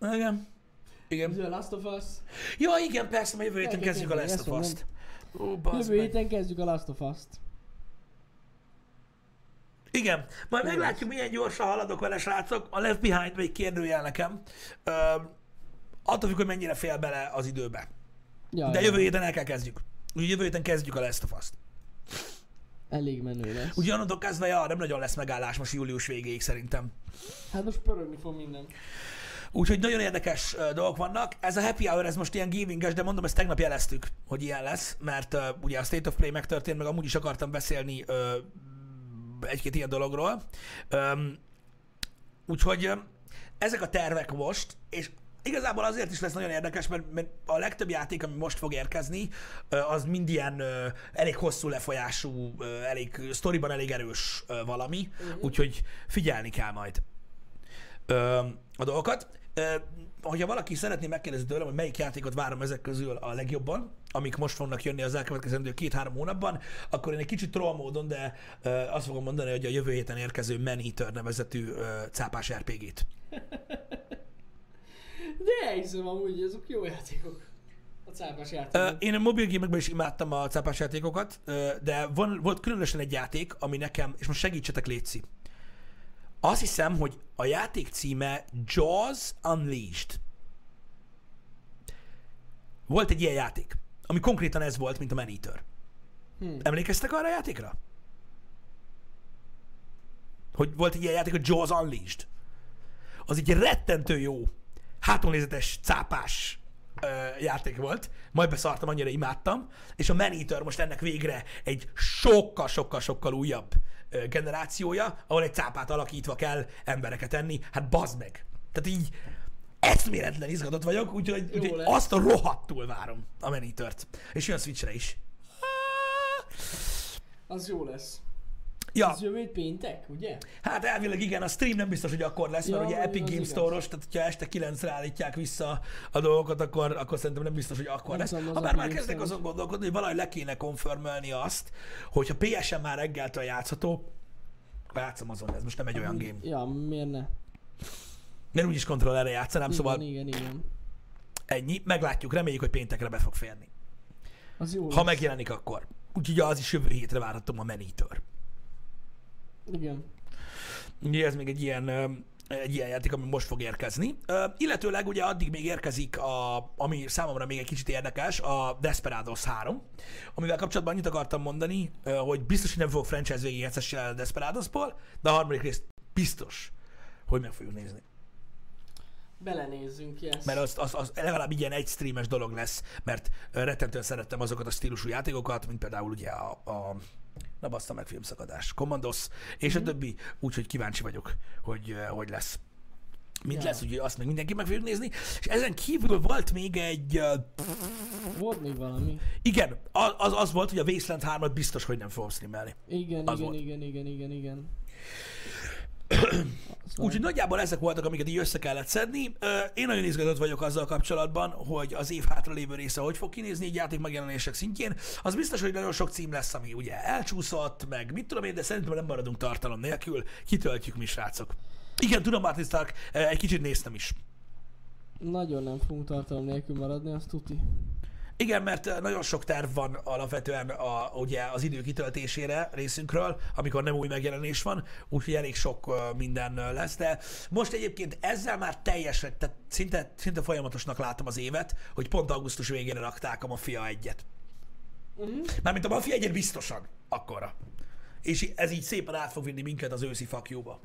Igen. Igen. Ugye a Last of Us. Ja, igen, persze, mert jövő héten kezdjük a Last of Us-t. Ó, Jövő héten kezdjük a Last of Us-t. Igen, majd Jó meglátjuk, milyen gyorsan haladok vele, srácok. A Left Behind még kérdőjel nekem. Ö, attól függ, hogy mennyire fél bele az időbe. Ja, De jövő héten el kell kezdjük. Úgyhogy jövő héten kezdjük a Last of Us-t. Elég menő lesz. Onnantól kezdve, ja, nem nagyon lesz megállás most július végéig szerintem. Hát most pörögni fog minden. Úgyhogy nagyon érdekes uh, dolgok vannak. Ez a happy hour, ez most ilyen gaminges, de mondom, ezt tegnap jeleztük, hogy ilyen lesz, mert uh, ugye a State of Play megtörtént, meg amúgy is akartam beszélni uh, egy-két ilyen dologról. Um, úgyhogy uh, ezek a tervek most, és igazából azért is lesz nagyon érdekes, mert, mert a legtöbb játék, ami most fog érkezni, az mind ilyen elég hosszú lefolyású, elég sztoriban elég erős valami, Mhm. úgyhogy figyelni kell majd a dolgokat. Hogyha valaki szeretné megkérdezni tőlem, hogy melyik játékot várom ezek közül a legjobban, amik most fognak jönni az elkövetkezendő két-három hónapban, akkor én egy kicsit troll módon, de azt fogom mondani, hogy a jövő héten érkező Man Eater nevezetű cápás RPG-t. Hiszem amúgy, azok jó játékok. A cápás játékok. Én a mobil gémekben is imádtam a cápás játékokat, de van, volt különösen egy játék, ami nekem, és most segítsetek Léci. Azt hiszem, hogy a játék címe Jaws Unleashed. Volt egy ilyen játék, ami konkrétan ez volt, mint a Man Eater. Hm. Emlékeztek arra a játékra? Hogy volt egy ilyen játék, hogy Jaws Unleashed. Az egy rettentő jó, hátonnézetes, cápás ö, játék volt. Majd beszartam, annyira imádtam. És a Man Eater most ennek végre egy sokkal-sokkal-sokkal újabb ö, generációja, ahol egy cápát alakítva kell embereket enni. Hát bazd meg! Tehát így eszméletlen izgatott vagyok, úgyhogy, Jó úgyhogy lesz. azt a rohadtul várom a Man Eater-t. És jön Switchre is. Az jó lesz. Ja, Az jövő péntek, ugye? Hát elvileg igen, a stream nem biztos, hogy akkor lesz, mert Ja, ugye az Epic Games. Store-os, tehát ha este 9-re állítják vissza a dolgokat, akkor, akkor szerintem nem biztos, hogy akkor Nem lesz. Ha bár már kezdek azon gondolkodni, hogy valahogy le kéne konfirmálni azt, hogyha PSN már reggeltől játszható, akkor játszom azon, ez most nem egy olyan game. Ja, miért ne? Mert úgyis kontrollerre játszanám, Igen, szóval igen, igen. ennyi. Meglátjuk, reméljük, hogy péntekre be fog férni. Az jó Ha lesz. megjelenik, akkor. Úgyhogy az is jövő hétre várhatom a Eater. Igen. Ugye ez még egy ilyen, egy ilyen játék, ami most fog érkezni. Illetőleg ugye addig még érkezik, a, ami számomra még egy kicsit érdekes, a Desperados 3, amivel kapcsolatban annyit akartam mondani, hogy biztos, hogy nem fogok franchise végigjátszást csinálni a Desperadosból, de a harmadik részt biztos, hogy meg fogjuk nézni. Belenézzünk, yes. Mert az, az, az legalább ilyen egy streames dolog lesz, mert rettentően szerettem azokat a stílusú játékokat, mint például ugye a, a na baszta meg filmszakadás, Commandos, és Mhm. a többi, úgyhogy kíváncsi vagyok, hogy ö, hogy lesz. Mint Ja. lesz, úgyhogy azt meg mindenki meg fogjuk nézni. És ezen kívül volt még egy, ö, Volt még valami. igen, a- az, az volt, hogy a Wasteland 3-at biztos, hogy nem fogom streamelni. Igen, Az igen, volt. igen, igen, igen, igen. Úgyhogy nagyjából ezek voltak, amiket így össze kellett szedni. Én nagyon izgatott vagyok azzal kapcsolatban, hogy az év hátra lévő része hogy fog kinézni így játék megjelenések szintjén. Az biztos, hogy nagyon sok cím lesz, ami ugye elcsúszott, meg mit tudom én, de szerintem nem maradunk tartalom nélkül. Kitöltjük mi, srácok. Igen, tudom, Martin egy kicsit néztem is. Nagyon nem fogunk tartalom nélkül maradni, azt tuti. Igen, mert nagyon sok terv van alapvetően a, ugye az idő kitöltésére részünkről, amikor nem új megjelenés van, úgyhogy elég sok minden lesz, de most egyébként ezzel már teljesen, tehát szinte, szinte folyamatosnak látom az évet, hogy pont augusztus végére rakták a Mafia egyet. Uh-huh. Mármint a Mafia egyet biztosan, akkora. És ez így szépen át fog vinni minket az őszi fakjóba.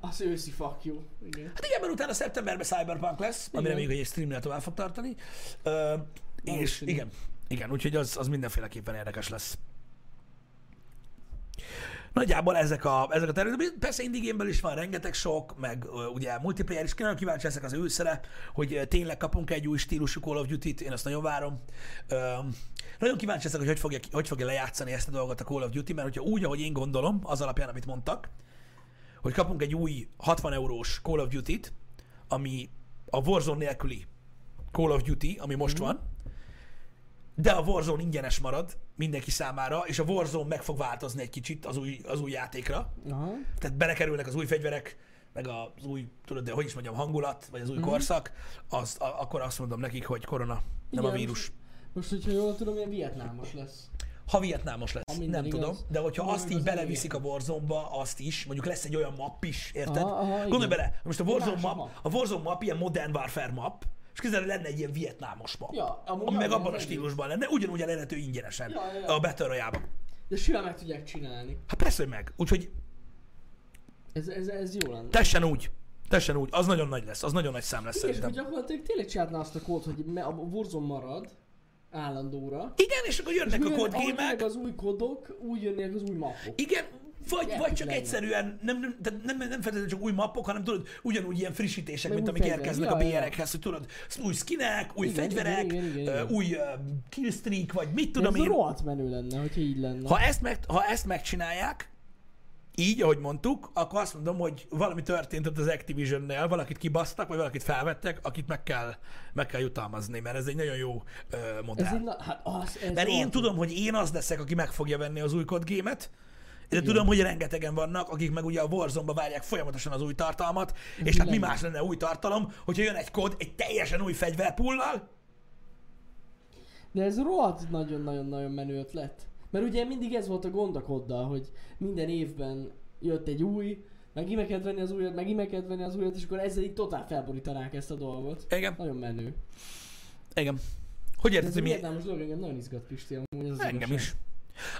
Az őszi fuck you. Igen. Hát igen, mert utána szeptemberben Cyberpunk lesz, ami Igen. reméljük, hogy egy streamnél tovább fog tartani. Ö, és Valószínű. igen, igen, úgyhogy az, az mindenféleképpen érdekes lesz. Nagyjából ezek a, ezek a területek. Persze game is van rengeteg sok, meg ugye multiplayer is. Nagyon kíváncsi leszek az őszre, hogy ö, tényleg kapunk egy új stílusú Call of Duty-t, én azt nagyon várom. Ö, nagyon kíváncsi leszek, hogy hogy fogja, hogy fogja lejátszani ezt a dolgot a Call of Duty, mert hogyha úgy, ahogy én gondolom, az alapján, amit mondtak, hogy kapunk egy új 60 eurós Call of Duty-t, ami a Warzone nélküli Call of Duty, ami most van, de a Warzone ingyenes marad mindenki számára, és a Warzone meg fog változni egy kicsit az új, az új játékra. Aha. Tehát belekerülnek az új fegyverek, meg az új, tudod, de hogy is mondjam, hangulat, vagy az új Mhm. korszak, az, a, akkor azt mondom nekik, hogy korona, nem a Igen. vírus. Most, hogyha jól tudom, ilyen vietnámos lesz. Ha vietnámos lesz, Ha nem igaz. tudom, de hogyha Akkor azt így az beleviszik a Warzone-ba, azt is, mondjuk lesz egy olyan map is, érted? Aha, aha, Gondolj igen. bele, most a Warzone map, map. a Warzone map ilyen Modern Warfare map, és közel lenne egy ilyen vietnámos map. Ja, amúgy ami meg abban a stílusban lenne, ugyanúgy elérhető ingyenesen Ja, ja, ja. a Battle royale De simán meg tudják csinálni. Hát persze, hogy meg. Úgyhogy Ez, ez, ez jó lenne. tessen úgy. Tessen úgy. Az nagyon nagy lesz. Az nagyon nagy szám lesz Igen, és szerintem. hogy gyakorlatilag tényleg csinálná azt a kód, hogy a Warzone marad állandóra. Igen, és akkor jönnek a Jön- ahogy kódgémek. az új kodok, úgy jönnek az új mapok. Igen, vagy, Epic vagy csak lenne. egyszerűen, nem, nem, nem, nem feltétlenül csak új mappok, hanem tudod, ugyanúgy ilyen frissítések, Meg mint amik fegyver. érkeznek Ja, a. BR-ekhez, hogy tudod, új skinek, új Igen, fegyverek, igen, igen, igen, igen. új uh, killstreak, vagy mit Tudom ez én. rohadt menő lenne, hogyha így lenne. Ha ezt, meg, ha ezt megcsinálják, így, ahogy mondtuk, akkor azt mondom, hogy valami történt ott az Activision-nél, valakit kibasztak, vagy valakit felvettek, akit meg kell, meg kell jutalmazni, mert ez egy nagyon jó ö, modell. ez egy, hát az, ez Mert én tudom, hogy én az leszek, aki meg fogja venni az új Code Game-et, de Igen. tudom, hogy rengetegen vannak, akik meg ugye a Warzone-ba várják folyamatosan az új tartalmat, és hát mi más lenne új tartalom, hogyha jön egy kód egy teljesen új fegyverpullal, De ez rohadt nagyon-nagyon-nagyon menő ötlet. Mert ugye mindig ez volt a gond a koddal, hogy minden évben jött egy új, meg kellett venni az újat, meg kellett venni az újat, és akkor ezzel így totál felborítanák ezt a dolgot. Igen, Nagyon menő. igen. Hogy érted, ez hogy vietnámos dolog engem nagyon izgat, Pisti, amúgy az Engem igazság. is.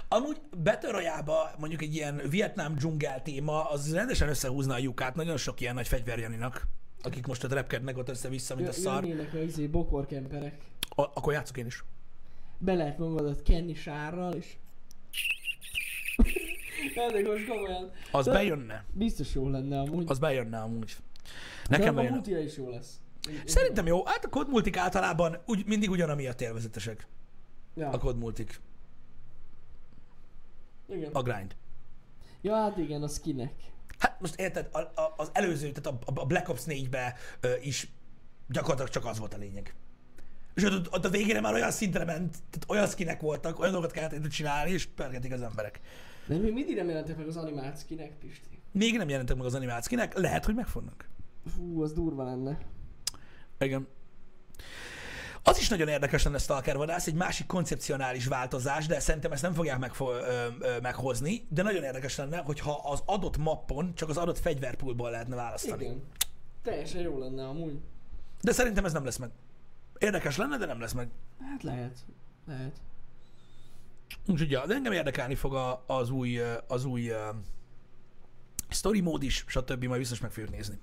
Amúgy Royale-ba mondjuk egy ilyen Vietnám dzsungel téma, az rendesen összehúzna a lyukát nagyon sok ilyen nagy fegyverjaninak, akik most ott repkednek ott össze-vissza, mint a Jö- szar. Jönnének a izé bokorkemperek. A- akkor játszok én is. Be lehet magadat kenni sárral, és... Ennek most komolyan. Az De- bejönne. Biztos jó lenne amúgy. Az bejönne amúgy. De Nekem a bejönne. multira is jó lesz. Én- Szerintem jó. Hát a kod multik általában úgy, mindig ugyanamiatt élvezetesek. Ja, A kod multik. Igen. A grind. Ja, hát igen, a skinek. Hát most érted, a, a, az előző, tehát a, a Black Ops 4-be ö, is gyakorlatilag csak az volt a lényeg. És ott, ott a végére már olyan szintre ment, tehát olyan skinek voltak, olyan dolgokat kellett csinálni, és pergetik az emberek. De még mindig nem jelentek meg az animált skinek, Pisti. Még nem jelentek meg az animált skinek, lehet, hogy meg fognak. Fú, az durva lenne. Igen. Az is nagyon érdekes lenne Stalker vadász, egy másik koncepcionális változás, de szerintem ezt nem fogják megfo- ö, ö, meghozni, de nagyon érdekes lenne, hogyha az adott mappon csak az adott fegyverpoolból lehetne választani. Igen. Teljesen jó lenne amúgy. De szerintem ez nem lesz meg. Érdekes lenne, de nem lesz meg. Hát lehet. Lehet. Úgyhogy ja, de engem érdekelni fog a, az új, az új uh, story mód is, stb. Majd biztos meg fogjuk nézni.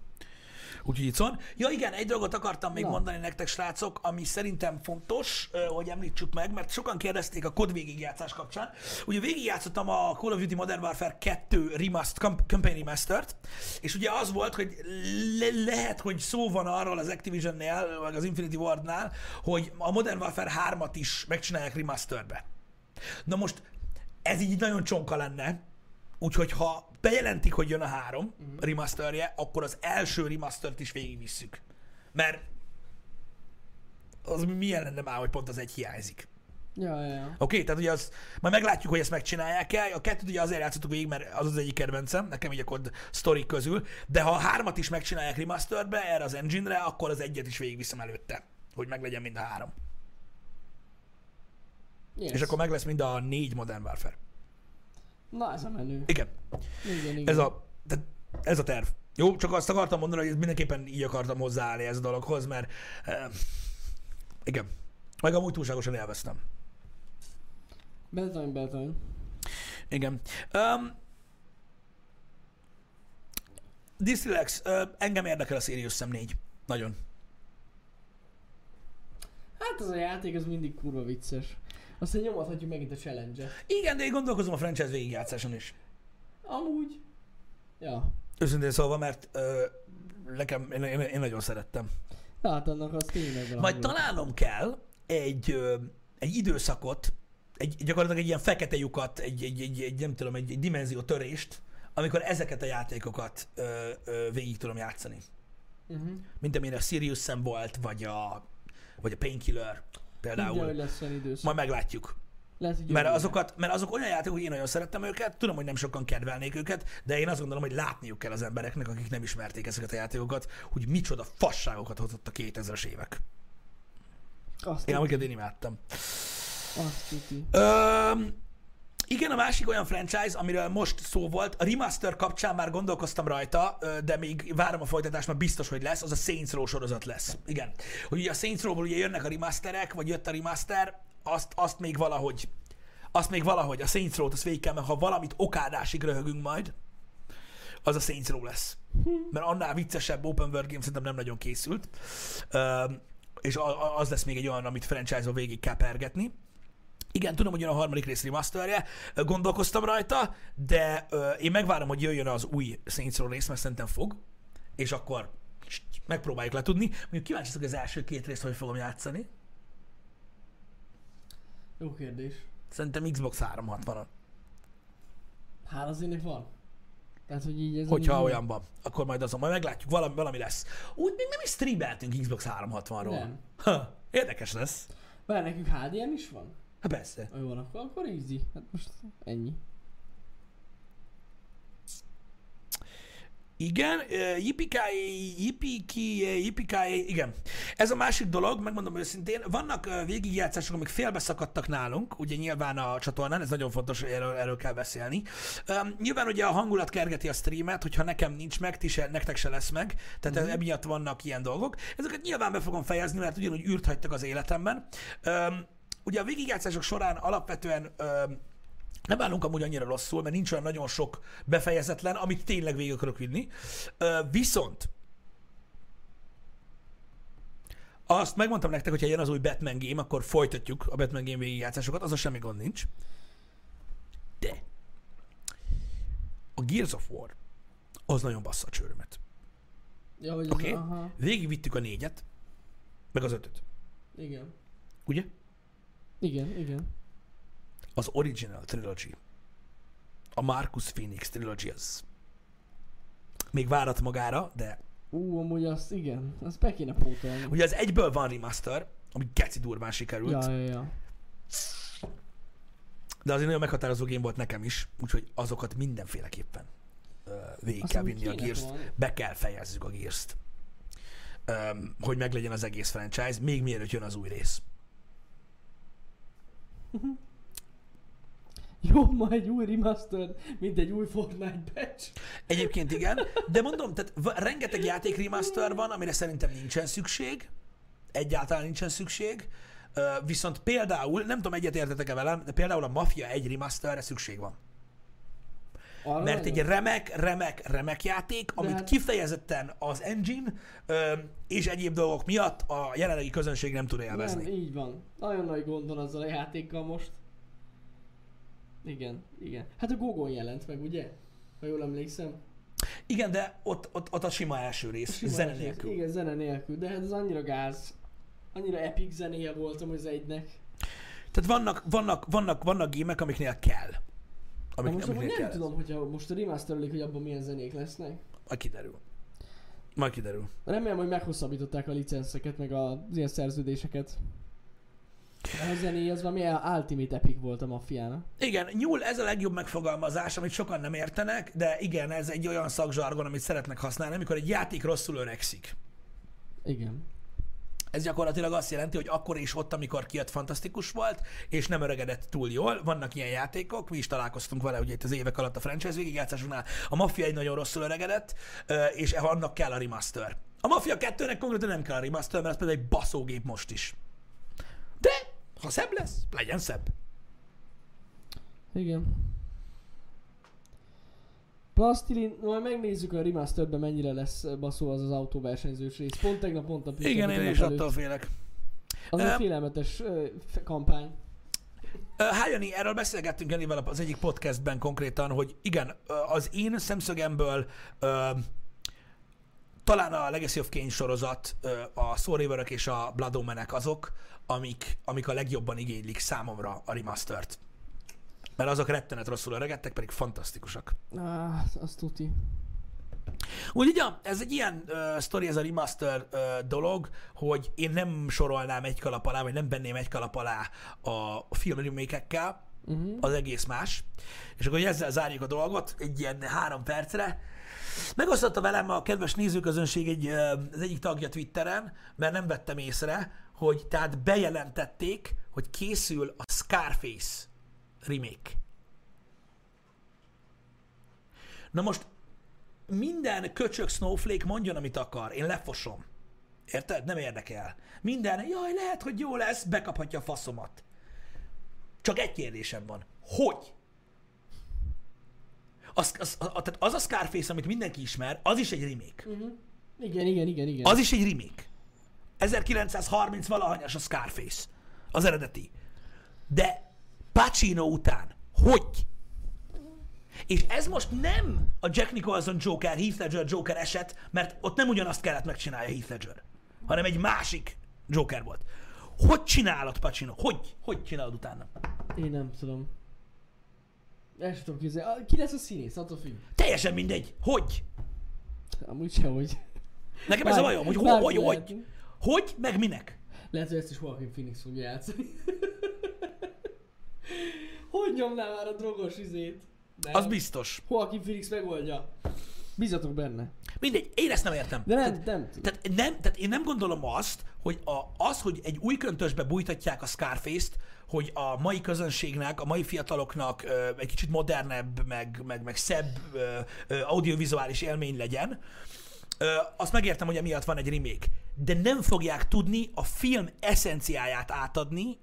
Úgyhogy itt van. Ja igen, egy dolgot akartam még Na. mondani nektek, srácok, ami szerintem fontos, hogy említsük meg, mert sokan kérdezték a kod végigjátszás kapcsán. Ugye végigjátszottam a Call of Duty Modern Warfare 2 Remastered, Com- Campaign Remastered, és ugye az volt, hogy le- lehet, hogy szó van arról az Activision-nél, vagy az Infinity Ward-nál, hogy a Modern Warfare 3-at is megcsinálják remasteredbe. Na most ez így nagyon csonka lenne, úgyhogy ha bejelentik, hogy jön a három Mhm. remasterje, akkor az első remastert is végigvisszük. Mert az milyen lenne már, hogy pont az egy hiányzik. Ja, ja. Oké, okay, tehát ugye az, majd meglátjuk, hogy ezt megcsinálják-e. A kettőt ugye azért játszottuk végig, mert az az egyik kedvencem, nekem így a kod sztorik közül, de ha a hármat is megcsinálják remasterbe, erre az engine-re, akkor az egyet is végigviszem előtte, hogy meglegyen mind a három. Yes. És akkor meg lesz mind a négy Modern Warfare. Na, ez a menő. Igen, Igen, igen. ez a, tehát ez a terv. Jó, csak azt akartam mondani, hogy ez mindenképpen így akartam hozzáállni ez a dologhoz, mert eh, igen, meg amúgy túlságosan élveztem. Betany, betany. Igen. Um, Distillax, uh, engem érdekel a Sirius Sam 4. Nagyon. Hát ez a játék, ez mindig kurva vicces. Aztán nyomadhatjuk megint a challenge-et. Igen, de én gondolkozom a franchise végigjátszáson is. Amúgy. Ja. Őszintén szólva, mert uh, nekem, én, én, én nagyon szerettem. Hát annak az tényleg valami. Majd találnom kell egy, ö, egy időszakot, egy, gyakorlatilag egy ilyen fekete lyukat, egy, egy, egy, egy nem tudom, egy, egy dimenzió törést, amikor ezeket a játékokat ö, ö, végig tudom játszani. Uh-huh. Mint amilyen a Sirius Sam volt, vagy a, vagy a Painkiller. Például. Hogy lesz olyan időszak. Majd meglátjuk. Lehet, hogy Mert azokat, mert azok olyan játékok, hogy én nagyon szerettem őket, tudom, hogy nem sokan kedvelnék őket, de én azt gondolom, hogy látniuk kell az embereknek, akik nem ismerték ezeket a játékokat, hogy micsoda fasságokat hozott a 2000-es évek. Azt, Én amiket én imádtam. azt tuti. Öm, igen, a másik olyan franchise, amiről most szó volt, a remaster kapcsán már gondolkoztam rajta, de még várom a folytatást, mert biztos, hogy lesz, az a Saints Row sorozat lesz. Igen. Hogy ugye a Saints Row-ból ugye jönnek a remasterek, vagy jött a remaster, azt, azt még valahogy, azt még valahogy, a Saints Row-t azt végig kell, mert ha valamit okádásig röhögünk majd, az a Saints Row lesz. Mert annál viccesebb open world game szerintem nem nagyon készült. És az lesz még egy olyan, amit franchise-ol végig kell pergetni. Igen, tudom, hogy jön a harmadik rész remasterje, gondolkoztam rajta, de ö, én megvárom, hogy jöjjön az új Saints Row rész, mert szerintem fog, és akkor megpróbáljuk letudni. Mondjuk kíváncsi vagyok az első két részt, hogy fogom játszani. Jó kérdés. Szerintem Xbox 360-on. Hát az énnek van. Tehát, hogy így ez Hogyha így- olyan van, akkor majd azon, majd meglátjuk, valami, valami lesz. Úgy még nem is streameltünk Xbox 360-ról. Nem. Ha, érdekes lesz. Várj, nekünk HDM is van? Hát persze. Jó van, akkor, akkor easy. Hát most ennyi. Igen, jipikáj, jipiki, jipikáj, igen. Ez a másik dolog, megmondom őszintén, vannak végigjátszások, amik félbeszakadtak nálunk, ugye nyilván a csatornán, ez nagyon fontos, erről, erről kell beszélni. Um, nyilván ugye a hangulat kergeti a streamet, hogyha nekem nincs meg, ti se, nektek se lesz meg, tehát mm-hmm. emiatt vannak ilyen dolgok. Ezeket nyilván be fogom fejezni, mert ugyanúgy űrt hagytak az életemben. Um, ugye a végigjátszások során alapvetően um, nem állunk amúgy annyira rosszul, mert nincs olyan nagyon sok befejezetlen, amit tényleg végig akarok vinni. Ö, viszont azt megmondtam nektek, hogy ha jön az új Batman game, akkor folytatjuk a Batman game végigjátszásokat, az a semmi gond nincs. De a Gears of War az nagyon bassza a csőrömet. Ja, Oké. okay. Végigvittük a négyet, meg az ötöt. Igen. Ugye? Igen, igen. Az Original Trilogy, a Marcus Phoenix Trilogy az még várat magára, de Ú, amúgy azt, igen. Azt be kéne pótolni. ugye az egyből van remaster, ami geci durván sikerült, Ja, ja, ja. de azért nagyon meghatározó game volt nekem is, úgyhogy azokat mindenféleképpen ö, végig Azt kell vinni a gears be kell fejezzük a gears Öm, hogy meglegyen az egész franchise, még mielőtt jön az új rész. Jó, ma egy új remaster, mint egy új Fortnite patch. Egyébként igen, de mondom, tehát rengeteg játék remaster van, amire szerintem nincsen szükség, egyáltalán nincsen szükség, viszont például, nem tudom, egyetértetek-e velem, de például a Mafia egy remasterre szükség van. Arra Mert egy remek, remek, remek játék, amit hát- kifejezetten az engine ö, és egyéb dolgok miatt a jelenlegi közönség nem tud Nem, élvezni. így van. Nagyon nagy gond van azzal a játékkal most. Igen, igen. Hát a Gogon jelent meg, ugye? Ha jól emlékszem. Igen, de ott, ott, ott a sima első rész, Sima zene nélkül. Igen, zene nélkül. De hát ez annyira gáz. Annyira epic zenéje voltam az egynek. Tehát vannak, vannak, vannak, vannak gémek, amiknél kell. Amik, most amiknél nem kell. tudom, hogyha most a remasterelik, hogy abban milyen zenék lesznek. Majd kiderül. Majd kiderül. Remélem, hogy meghosszabbították a licenszeket, meg az ilyen szerződéseket. De a zené az valami Ultimate Epic volt a maffiának. Igen, nyúl, ez a legjobb megfogalmazás, amit sokan nem értenek, de igen, ez egy olyan szakzsargon, amit szeretnek használni, amikor egy játék rosszul öregszik. Igen. Ez gyakorlatilag azt jelenti, hogy akkor és ott, amikor kijött, fantasztikus volt, és nem öregedett túl jól. Vannak ilyen játékok, mi is találkoztunk vele ugye itt az évek alatt a franchise végigjátszásoknál. A Mafia egy nagyon rosszul öregedett, és annak kell a remaster. A Mafia 2-nek konkrétan nem kell a remaster, mert az például egy baszógép most is. De, ha szebb lesz, legyen szebb. Igen. Plastilin, majd megnézzük a remasterben mennyire lesz baszó az az autóversenyzős rész. Pont tegnap mondtam. Igen, én is attól félek. Az egy félelmetes f- kampány. Ö, Hájani, erről beszélgettünk Janivel az egyik podcastben konkrétan, hogy igen, az én szemszögemből talán a Legacy of Kain sorozat, a Soul Riverök és a Blood Omenek azok, amik, amik a legjobban igénylik számomra a remastert. Mert azok rettenet rosszul öregedtek, pedig fantasztikusak. Ah, azt tuti. Úgyhogy ja, ez egy ilyen uh, sztori, ez a remaster uh, dolog, hogy én nem sorolnám egy kalap alá, vagy nem venném egy kalap alá a film remékekkel, uh-huh. az egész más. És akkor ezzel zárjuk a dolgot, egy ilyen három percre. Megosztotta velem a kedves nézőközönség egy, ö, az egyik tagja Twitteren, mert nem vettem észre, hogy tehát bejelentették, hogy készül a Scarface remake. Na most minden köcsög Snowflake mondjon, amit akar, én lefosom. Érted? Nem érdekel. Minden, jaj, lehet, hogy jó lesz, bekaphatja a faszomat. Csak egy kérdésem van. Hogy? Az, az, az, tehát az a Scarface, amit mindenki ismer, az is egy remake. Uh-huh. Igen, igen, igen, igen. Az is egy remake. 1930 valahanyas a Scarface. Az eredeti. De Pacino után, hogy? És ez most nem a Jack Nicholson Joker, Heath Ledger Joker eset, mert ott nem ugyanazt kellett megcsinálja Heath Ledger, hanem egy másik Joker volt. Hogy csinálod, Pacino? Hogy? Hogy csinálod utána? Én nem tudom. El sem tudom képzelni. Ki lesz a színész? Attól függ. Teljesen mindegy. Hogy? Amúgy sehogy. Nekem ez a bajom, hogy hogy, hogy, hogy, hogy, meg minek? Lehet, hogy ezt is Joaquin Phoenix fogja játszani. Hogy nyomná már a drogos izét? Nem. Az biztos. Joaquin Phoenix megoldja. Bízatok benne. Mindegy, én ezt nem értem. De nem, nem tudom. Tehát, nem, tehát én nem gondolom azt, hogy a, az, hogy egy új köntösbe bújtatják a Scarface-t, hogy a mai közönségnek, a mai fiataloknak ö, egy kicsit modernebb, meg, meg, meg szebb ö, ö, audiovizuális élmény legyen, ö, azt megértem, hogy emiatt van egy remake. De nem fogják tudni a film eszenciáját átadni,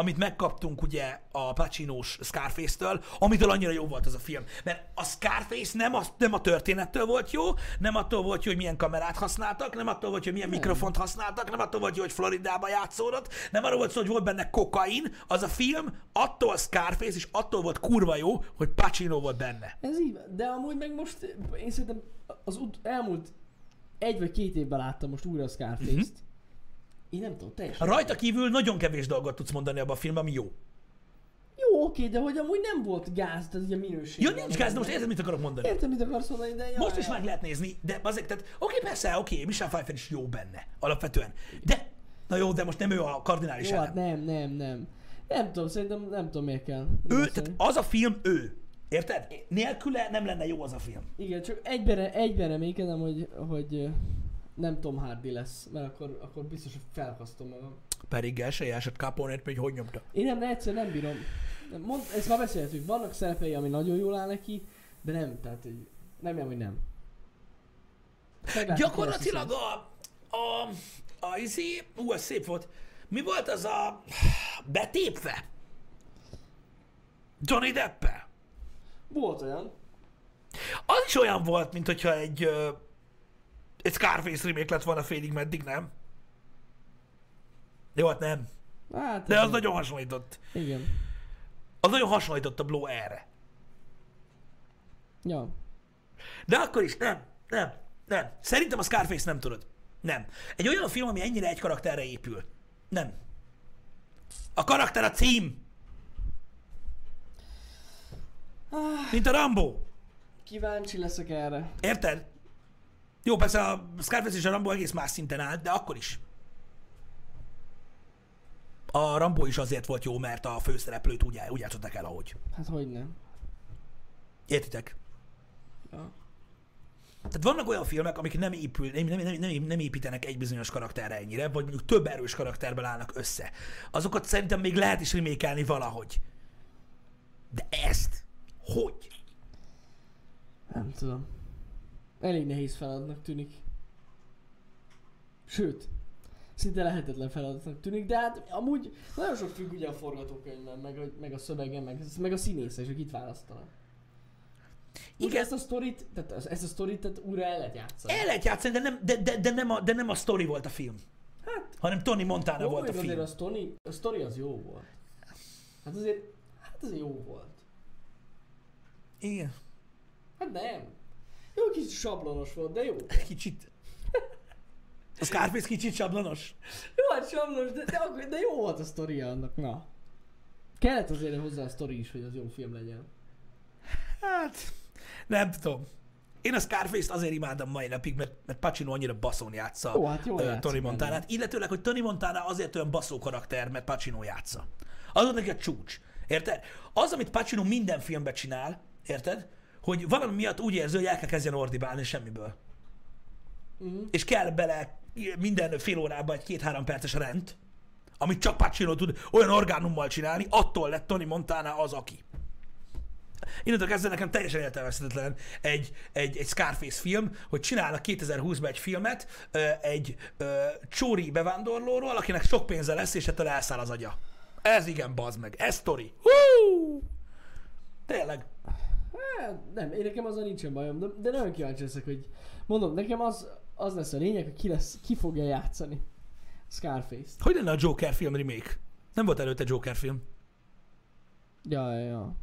amit megkaptunk ugye a Pacinós Scarface-től, amitől annyira jó volt az a film. Mert a Scarface nem a, nem a történettől volt jó, nem attól volt jó, hogy milyen kamerát használtak, nem attól volt jó, hogy milyen mikrofont használtak, nem attól volt jó, hogy Floridába játszódott, nem arról volt szó, hogy volt benne kokain. Az a film attól Scarface, és attól volt kurva jó, hogy Pacino volt benne. Ez így van. De amúgy meg most, én szerintem az ut- elmúlt egy vagy két évben láttam most újra a Scarface-t. Mhm. Én nem tudom, teljesen. Rajta kívül nagyon kevés dolgot tudsz mondani abban a filmben, ami jó. Jó, oké, de hogy amúgy nem volt gáz, tehát ugye minőség. Ja, nincs gáz, de most érted, mit akarok mondani. Értem, mit akarsz mondani, de jaj, Most is meg lehet nézni, de azért, tehát oké, persze, oké, Michel Pfeiffer is jó benne, alapvetően. De, na jó, de most nem ő a kardinális Jó, hát nem, nem, nem. Nem tudom, szerintem nem tudom miért kell. Ő, tehát az a film ő. Érted? Nélküle nem lenne jó az a film. Igen, csak egyben, egyben reménykedem, hogy, hogy nem Tom Hardy lesz, mert akkor, akkor biztos, hogy felakasztom magam. Pedig esett Caponét, hogy hogy nyomta. Én nem, egyszerűen nem bírom. Mond, ezt már beszéltük, vannak szerepei, ami nagyon jól áll neki, de nem, tehát hogy nem, nem, hogy nem. Meglátjuk, Gyakorlatilag a, a, a izé, ú, ez szép volt. Mi volt az a betépve? Johnny Deppel. Volt olyan. Az is olyan volt, mint hogyha egy, egy Scarface remake lett volna félig meddig, nem? Jó, hát nem. Hát, De az nem. nagyon hasonlított. Igen. Az nagyon hasonlított a Blow erre. Ja. De akkor is nem, nem, nem. Szerintem a Scarface nem tudod. Nem. Egy olyan film, ami ennyire egy karakterre épül. Nem. A karakter a cím. Mint a Rambo. Kíváncsi leszek erre. Érted? Jó, persze a Scarface és a Rambo egész más szinten állt, de akkor is. A Rambo is azért volt jó, mert a főszereplőt úgy, úgy játszották el, ahogy. Hát hogy nem. Értitek? Ja. Tehát vannak olyan filmek, amik nem, épül, nem, nem, nem, nem építenek egy bizonyos karakterre ennyire, vagy mondjuk több erős karakterből állnak össze. Azokat szerintem még lehet is remékelni valahogy. De ezt? Hogy? Nem tudom. Elég nehéz feladatnak tűnik. Sőt, szinte lehetetlen feladatnak tűnik, de hát amúgy nagyon sok függ ugye a forgatókönyvben, meg a, meg a szövegen, meg, meg a színésze, és itt választanak. Igen. Igen. Ezt a sztorit, tehát ezt a sztorit tehát újra el lehet játszani. El lehet játszani, de nem, de, de, de, nem, a, de nem a story volt a film. Hát, Hanem Tony Montana jó, volt a film. azért a sztori, a sztori az jó volt. Hát azért, hát azért jó volt. Igen. Hát nem. Jó, kicsit sablonos volt, de jó. Kicsit. A Scarface kicsit sablonos. Jó, hát sablonos, de, de, de jó volt a sztoria annak, na. Kellett azért hozzá a sztori is, hogy az jó film legyen. Hát, nem tudom. Én a Scarface-t azért imádom mai napig, mert, mert Pacino annyira baszón játsza Jó, hát játszik Tony. Montanát. Illetőleg, hogy Tony Montana azért olyan baszó karakter, mert Pacino játsza. Az volt neki a csúcs. Érted? Az, amit Pacino minden filmben csinál, érted? Hogy valami miatt úgy érzi, hogy el kell kezdjen ordibálni semmiből. Uh-huh. És kell bele minden fél órában egy két-három perces rend, amit csak Pacino tud olyan orgánummal csinálni, attól lett Tony Montana az, aki. Innentől kezdve nekem teljesen értelmezhetetlen egy, egy, egy Scarface film, hogy csinálnak 2020-ban egy filmet egy ö, csóri bevándorlóról, akinek sok pénze lesz, és ettől elszáll az agya. Ez igen, bazd meg. Ez sztori. Hú! Tényleg. Hát, nem, én nekem azzal nincsen bajom, de, de nagyon kíváncsi leszek, hogy mondom, nekem az, az lesz a lényeg, hogy ki, lesz, ki fogja játszani Scarface-t. Hogy lenne a Joker film remake? Nem volt előtte Joker film. Ja, ja, ja.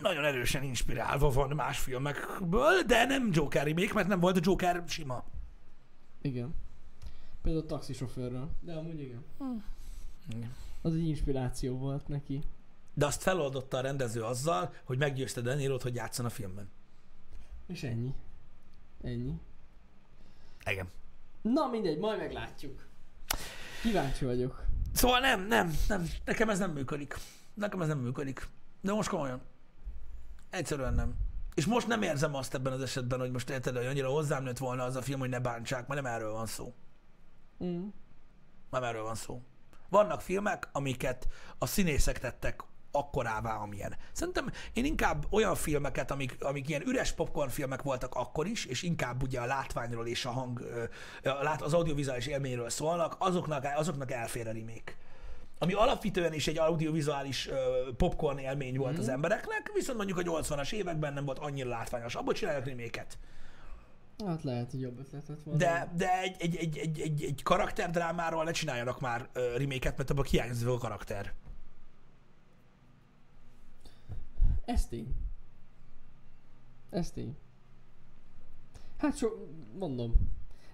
Nagyon erősen inspirálva van más filmekből, de nem Joker remake, mert nem volt a Joker sima. Igen. Például a taxisofőrről. De amúgy igen. Igen. Az egy inspiráció volt neki. De azt feloldotta a rendező azzal, hogy meggyőzte Danilot, hogy játszon a filmben. És ennyi. Ennyi. Igen. Na mindegy, majd meglátjuk. Kíváncsi vagyok. Szóval nem, nem, nem, nekem ez nem működik. Nekem ez nem működik. De most komolyan. Egyszerűen nem. És most nem érzem azt ebben az esetben, hogy most érted, hogy annyira hozzám nőtt volna az a film, hogy ne bántsák, mert nem erről van szó. Mm. Nem erről van szó. Vannak filmek, amiket a színészek tettek akkorává, amilyen. Szerintem én inkább olyan filmeket, amik, amik ilyen üres popcorn filmek voltak akkor is, és inkább ugye a látványról és a hang, az audiovizuális élményről szólnak, azoknak, azoknak elfér a remake. Ami alapvetően is egy audiovizuális popcorn élmény volt mm. az embereknek, viszont mondjuk a 80-as években nem volt annyira látványos. Abból csinálják remake Hát lehet, hogy jobb ötlet lett volna. de, de egy, egy, egy, egy, egy, egy karakterdrámáról ne csináljanak már remake mert abban hiányzik a karakter. Ez tény. Ez tény. Hát so, mondom.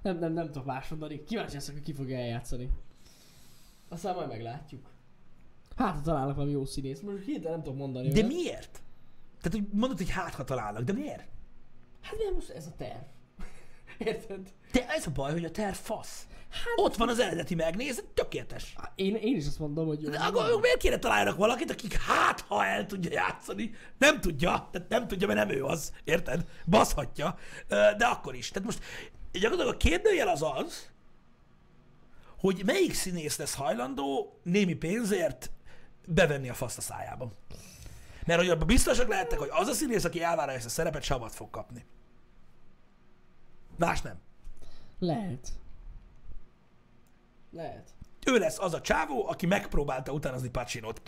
Nem, nem, nem tudok másodani. Kíváncsi leszek, hogy ki fogja eljátszani. Aztán majd meglátjuk. Hát, ha találnak valami jó színész. Most hirtelen nem tudok mondani. De olyat. miért? Tehát, hogy mondod, hogy hát, ha találnak, de miért? Hát nem most ez a terv. Érted? De ez a baj, hogy a terv fasz. Hát, Ott van az eredeti, megnézed, tökéletes. Én, én is azt mondom, hogy jó. De akkor miért kéne találjanak valakit, akik hát, ha el tudja játszani? Nem tudja, tehát nem tudja, mert nem ő az, érted? Baszhatja, de akkor is. Tehát most gyakorlatilag a kérdőjel az az, hogy melyik színész lesz hajlandó némi pénzért bevenni a faszt a szájába. Mert hogy abban biztosak lehettek, hogy az a színész, aki elvárja ezt a szerepet, savat fog kapni. Más nem. Lehet. Lehet. Ő lesz az a csávó, aki megpróbálta utánozni Pacinot.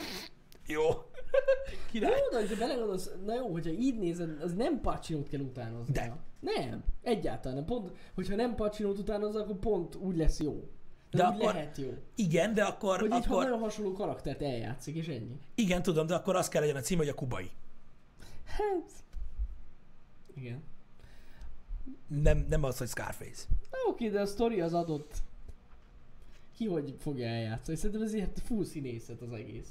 Jó. Király. Jó, de ha belegondolsz, na jó, hogyha így nézed, az nem Pacinót kell utánozni. De. Nem, egyáltalán nem. Pont, hogyha nem Pacinót utánozza, akkor pont úgy lesz jó. De, De úgy akkor- lehet jó. Igen, de akkor, Hogy így akkor nagyon hasonló karaktert eljátszik, és ennyi. igen, tudom, de akkor az kell legyen a cím, hogy a kubai. Hát... Igen. Nem, nem az, hogy Scarface. Na oké, de a sztori az adott. Ki hogy fogja eljátszani? Szerintem ez ilyen full színészet az egész.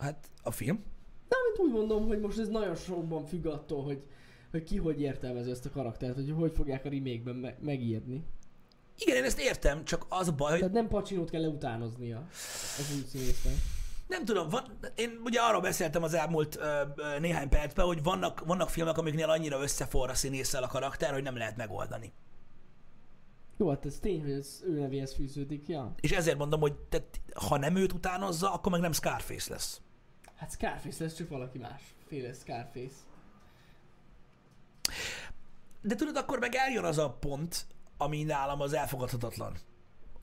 Hát a film? De amit úgy mondom, hogy most ez nagyon sokban függ attól, hogy, hogy ki hogy értelmezi ezt a karaktert, hogy hogy fogják a remake-ben me- megírni. Igen, én ezt értem, csak az a baj, hogy Tehát nem Pacinót kell leutánoznia az új színésznek. nem tudom, van, én ugye arról beszéltem az elmúlt ö, ö, néhány percben, hogy vannak, vannak filmek, amiknél annyira összeforr a színésszel a karakter, hogy nem lehet megoldani. Jó, hát ez tény, hogy ez ő nevéhez fűződik, ja. És ezért mondom, hogy te, ha nem őt utánozza, akkor meg nem Scarface lesz. Hát Scarface lesz csak valaki más. Féle Scarface. De tudod, akkor meg eljön az a pont, ami nálam az elfogadhatatlan.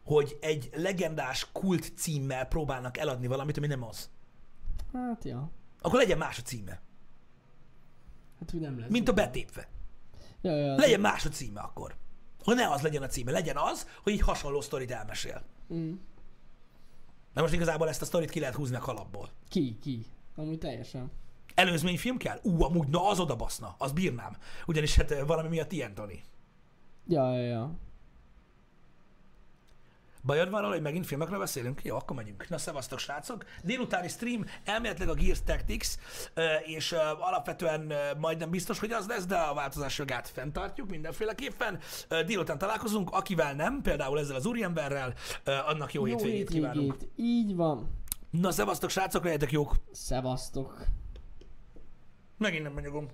Hogy egy legendás kult címmel próbálnak eladni valamit, ami nem az. Hát ja. Akkor legyen más a címe. Hát úgy nem lesz. Mint a betépve. Ja, ja, Legyen más a címe akkor. Hogy ne az legyen a címe, legyen az, hogy így hasonló sztorit elmesél. Mm. De most igazából ezt a sztorit ki lehet húzni a kalapból. Ki, ki. Amúgy teljesen. Előzményfilm kell? Ú, amúgy, na az oda baszna, az bírnám. Ugyanis hát valami miatt ilyen, Tony. Ja, ja, ja. Bajod van róla, hogy megint filmekről beszélünk? Jó, akkor megyünk. Na, szevasztok, srácok. Délutáni stream, elméletileg a Gears Tactics, ö, és ö, alapvetően ö, majdnem biztos, hogy az lesz, de a változás jogát fenntartjuk mindenféleképpen. Délután találkozunk, akivel nem, például ezzel az úriemberrel, annak jó, Jó hétvégét kívánunk. hétvégét. Így van. Na, szevasztok, srácok, legyetek jók. Szevasztok. Megint nem megnyugom.